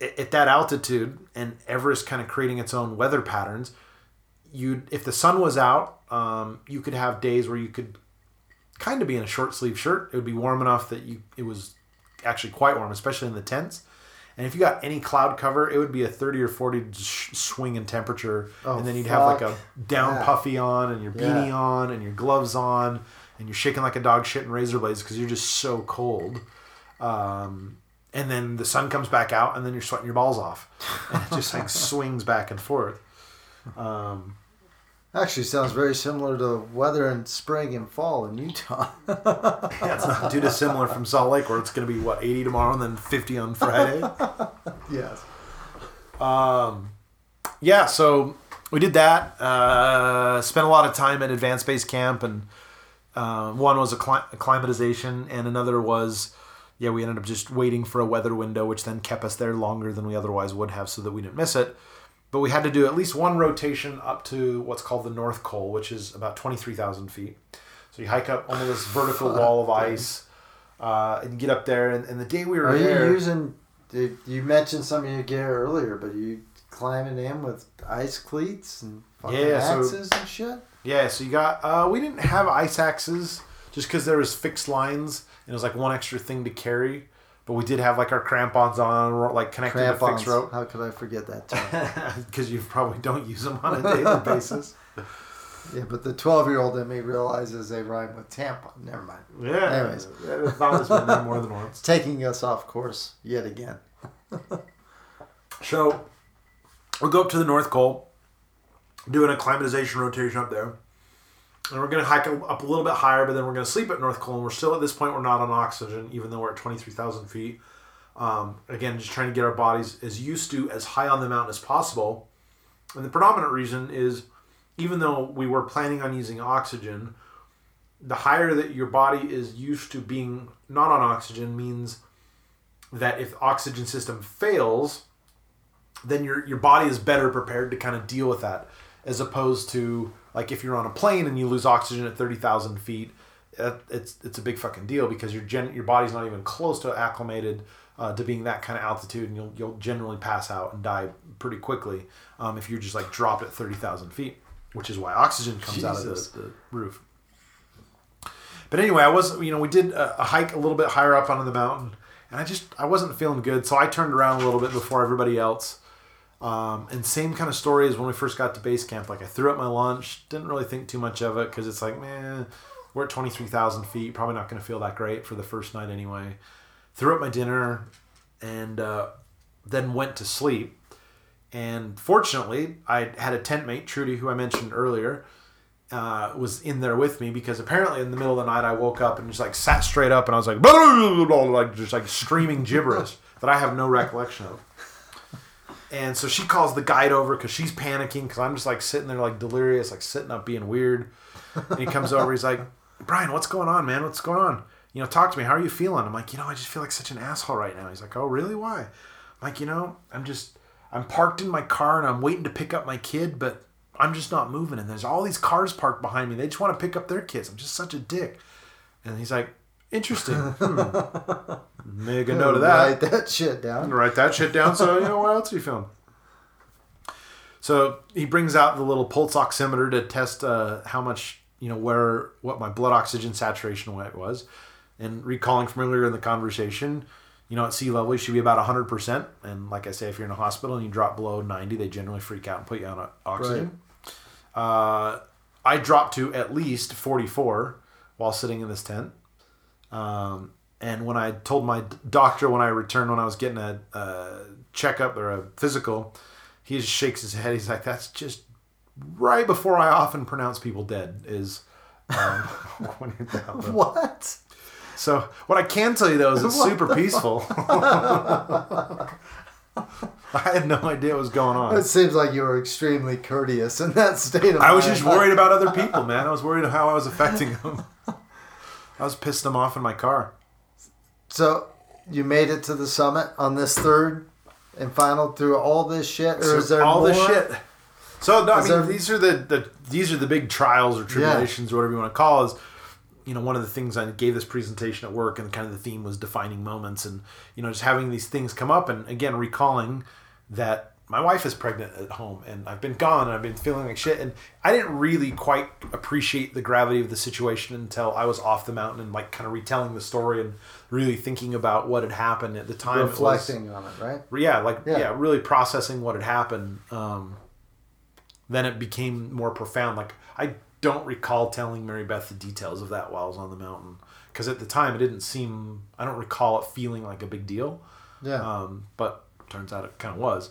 at, at that altitude and Everest kind of creating its own weather patterns. You if the sun was out, um, you could have days where you could kind of be in a short sleeve shirt. It would be warm enough that you it was actually quite warm, especially in the tents. And if you got any cloud cover, it would be a 30 or 40 sh- swing in temperature. Oh, and then you'd have like a down Yeah. puffy on and your beanie Yeah. on and your gloves on and you're shaking like a dog shit in razor blades because you're just so cold. Um, and then the sun comes back out and then you're sweating your balls off. And it just like swings back and forth. Um, Actually, sounds very similar to weather in spring and fall in Utah. yeah, it's not too dissimilar from Salt Lake where it's going to be, what, 80 tomorrow and then 50 on Friday. yes. Um, yeah, so we did that. Uh, spent a lot of time at Advanced Base Camp, and uh, one was accli- acclimatization, and another was, yeah, we ended up just waiting for a weather window, which then kept us there longer than we otherwise would have, so that we didn't miss it. But we had to do at least one rotation up to what's called the North Col, which is about twenty three thousand feet. So you hike up onto this vertical wall of ice, uh, and get up there. And, and the day we were Are there, you using? Did, you mentioned some of your gear earlier, but you climbing in with ice cleats and Yeah, so- axes and shit. Yeah, so you got uh we didn't have ice axes just because there was fixed lines and it was like one extra thing to carry. But we did have like our crampons on, like connected to Crampons. fixed rope How could I forget that term? because you probably don't use them on a daily basis. yeah, but the twelve-year-old in me realizes they rhyme with tampon. Never mind. Yeah. Anyways. It's been there more than once. Taking us off course yet again. So we'll go up to the North Col, do an acclimatization rotation up there. And we're going to hike up a little bit higher, but then we're going to sleep at North Col. And we're still at this point, we're not on oxygen, even though we're at 23,000 feet. Um, again, just trying to get our bodies as used to as high on the mountain as possible. And the predominant reason is even though we were planning on using oxygen, the higher that your body is used to being not on oxygen means that if oxygen system fails, then your your body is better prepared to kind of deal with that, as opposed to like if you're on a plane and you lose oxygen at thirty thousand feet, it's it's a big fucking deal because your gen your body's not even close to acclimated uh, to being that kind of altitude, and you'll you'll generally pass out and die pretty quickly um, if you're just like dropped at thirty thousand feet, which is why oxygen comes out of the, the roof. But anyway, I was you know we did a, a hike a little bit higher up onto the mountain, and I just I wasn't feeling good, so I turned around a little bit before everybody else. Um, and same kind of story as when we first got to base camp. Like I threw up my lunch, didn't really think too much of it because it's like, man, we're at twenty three thousand feet, probably not going to feel that great for the first night anyway. Threw up my dinner, and uh, then went to sleep. And fortunately, I had a tent mate, Trudy, who I mentioned earlier, uh, was in there with me because apparently in the middle of the night I woke up and just like sat straight up and I was like, like just like screaming gibberish that I have no recollection of. And so she calls the guide over because she's panicking because I'm just like sitting there like delirious, like sitting up being weird. And he comes over, he's like, Bryan, what's going on, man? What's going on? You know, talk to me. How are you feeling? I'm like, you know, I just feel like such an asshole right now. He's like, oh, really? Why? I'm like, you know, I'm just, I'm parked in my car and I'm waiting to pick up my kid, but I'm just not moving. And there's all these cars parked behind me. They just want to pick up their kids. I'm just such a dick. And he's like, interesting. Hmm. Make a note of that. Write that shit down. Write that shit down. So you know what else you feeling? So he brings out the little pulse oximeter to test uh, how much you know where what my blood oxygen saturation wa- was, and recalling from earlier in the conversation, you know at sea level you should be about hundred percent. And like I say, if you're in a hospital and you drop below ninety, they generally freak out and put you on oxygen. Uh, I dropped to at least forty four while sitting in this tent. Um, and when I told my doctor when I returned, when I was getting a, a checkup or a physical, he just shakes his head. He's like, "That's just right before I often pronounce people dead is um, when you're down. What? So what I can tell you though is it's What super peaceful. I had no idea what was going on. It seems like you were extremely courteous in that state of I was just worried about other people, man. I was worried about how I was affecting them. I was pissed them off in my car. So you made it to the summit on this third and final through all this shit, or is there all more? this shit? So no, I mean there- these are the, the these are the big trials or tribulations or whatever you want to call it. Is you know one of the things I gave this presentation at work and kind of the theme was defining moments and you know just having these things come up and again recalling that my wife is pregnant at home and I've been gone and I've been feeling like shit and I didn't really quite appreciate the gravity of the situation until I was off the mountain and like kind of retelling the story and really thinking about what had happened at the time. It was- Reflecting on it, right? yeah like Yeah. yeah, really processing what had happened um then it became more profound like i don't recall telling mary beth the details of that while i was on the mountain because at the time it didn't seem i don't recall it feeling like a big deal Yeah. um but turns out it kind of was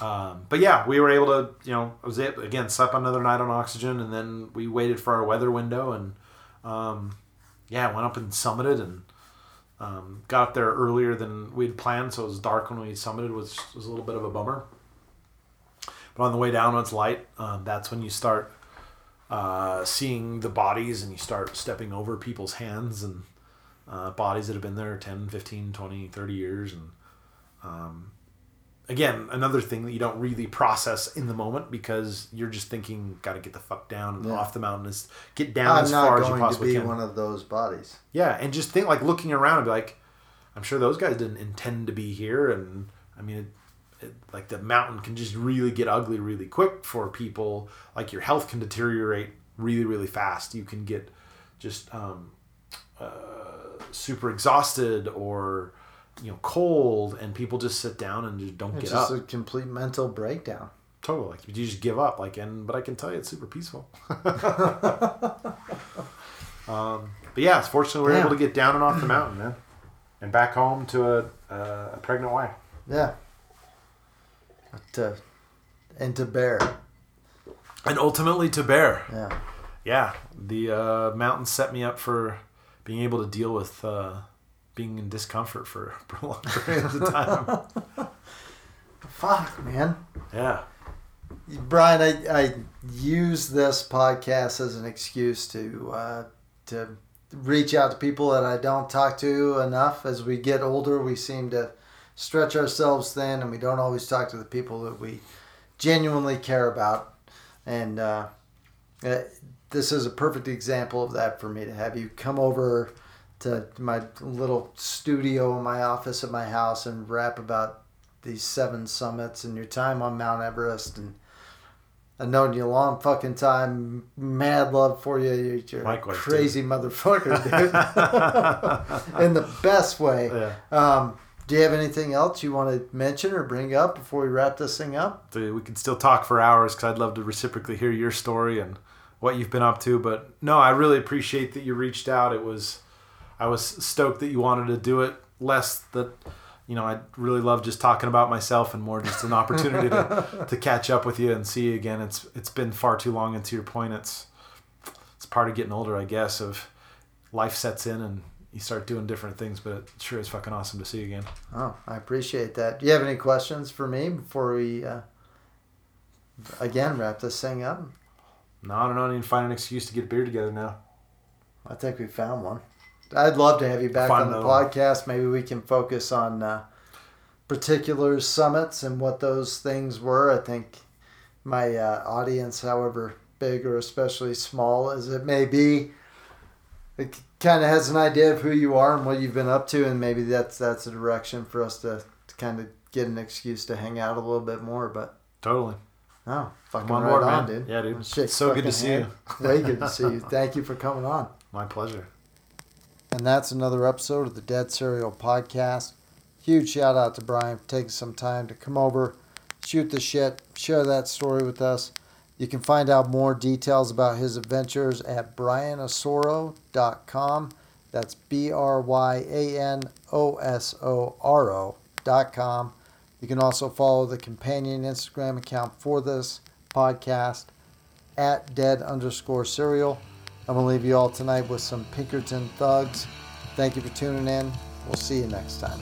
um, but yeah, we were able to, you know, was it again, slept another night on oxygen, and then we waited for our weather window, and um, yeah, went up and summited, and um, got there earlier than we'd planned, so it was dark when we summited, which was a little bit of a bummer. But on the way down, when it's light, um, that's when you start uh, seeing the bodies, and you start stepping over people's hands and uh, bodies that have been there 10, 15, 20, 30 years, and um, again, another thing that you don't really process in the moment because you're just thinking, got to get the fuck down and Yeah. off the mountain is get down I'm as far as you going to possibly be can. one of those bodies. Yeah, and just think like looking around and be like, I'm sure those guys didn't intend to be here, and I mean, it, it, like the mountain can just really get ugly really quick for people. Like your health can deteriorate really really fast. You can get just um, uh, super exhausted or you know cold, and people just sit down and just don't It's get up. just a complete mental breakdown. Totally, like you just give up. Like, and but I can tell you, it's super peaceful. um, but yeah, fortunately, we are able to get down and off the mountain, man, and back home to a, uh, a pregnant wife. Yeah. To and to bear. And ultimately to bear. Yeah. Yeah, the uh, mountain set me up for being able to deal with uh, being in discomfort for long periods of time. Fuck, man. yeah, Bryan, I, I use this podcast as an excuse to uh, to reach out to people that I don't talk to enough. As we get older, we seem to stretch ourselves thin, and we don't always talk to the people that we genuinely care about. And uh, uh, this is a perfect example of that for me to have you come over to my little studio in my office at my house and rap about these seven summits and your time on Mount Everest and I've known you a long fucking time. Mad love for you. You're, you're a Likewise, crazy motherfucker, dude. In the best way. yeah. Um, do you have anything else you want to mention or bring up before we wrap this thing up? Dude, we could still talk for hours because I'd love to reciprocally hear your story and what you've been up to. But no, I really appreciate that you reached out. It was, I was stoked that you wanted to do it. Less that, you know, I really love just talking about myself and more just an opportunity to, to catch up with you and see you again. It's it's been far too long. And to your point, it's it's part of getting older, I guess. Of life sets in and you start doing different things. But it sure is fucking awesome to see you again. Oh, I appreciate that. Do you have any questions for me before we, uh, again, wrap this thing up? No, I don't know. I need to find an excuse to get a beer together now. I think we found one. I'd love to have you back on the one. podcast. Maybe we can focus on uh, particular summits and what those things were. I think my uh, audience, however big or especially small as it may be, it kind of has an idea of who you are and what you've been up to, and maybe that's that's a direction for us to, to kind of get an excuse to hang out a little bit more. But Totally. no, fucking I'm on right board, on, man. dude. Yeah, dude. Shake So good to see hand. Way good to see you. Thank you for coming on. My pleasure. And that's another episode of the Dead Serial Podcast. Huge shout out to Bryan for taking some time to come over, shoot the shit, share that story with us. You can find out more details about his adventures at bryanosoro.com. That's B R Y A N O S O R O.com. You can also follow the companion Instagram account for this podcast at dead underscore serial. I'm going to leave you all tonight with some Pinkerton Thugs. Thank you for tuning in. We'll see you next time.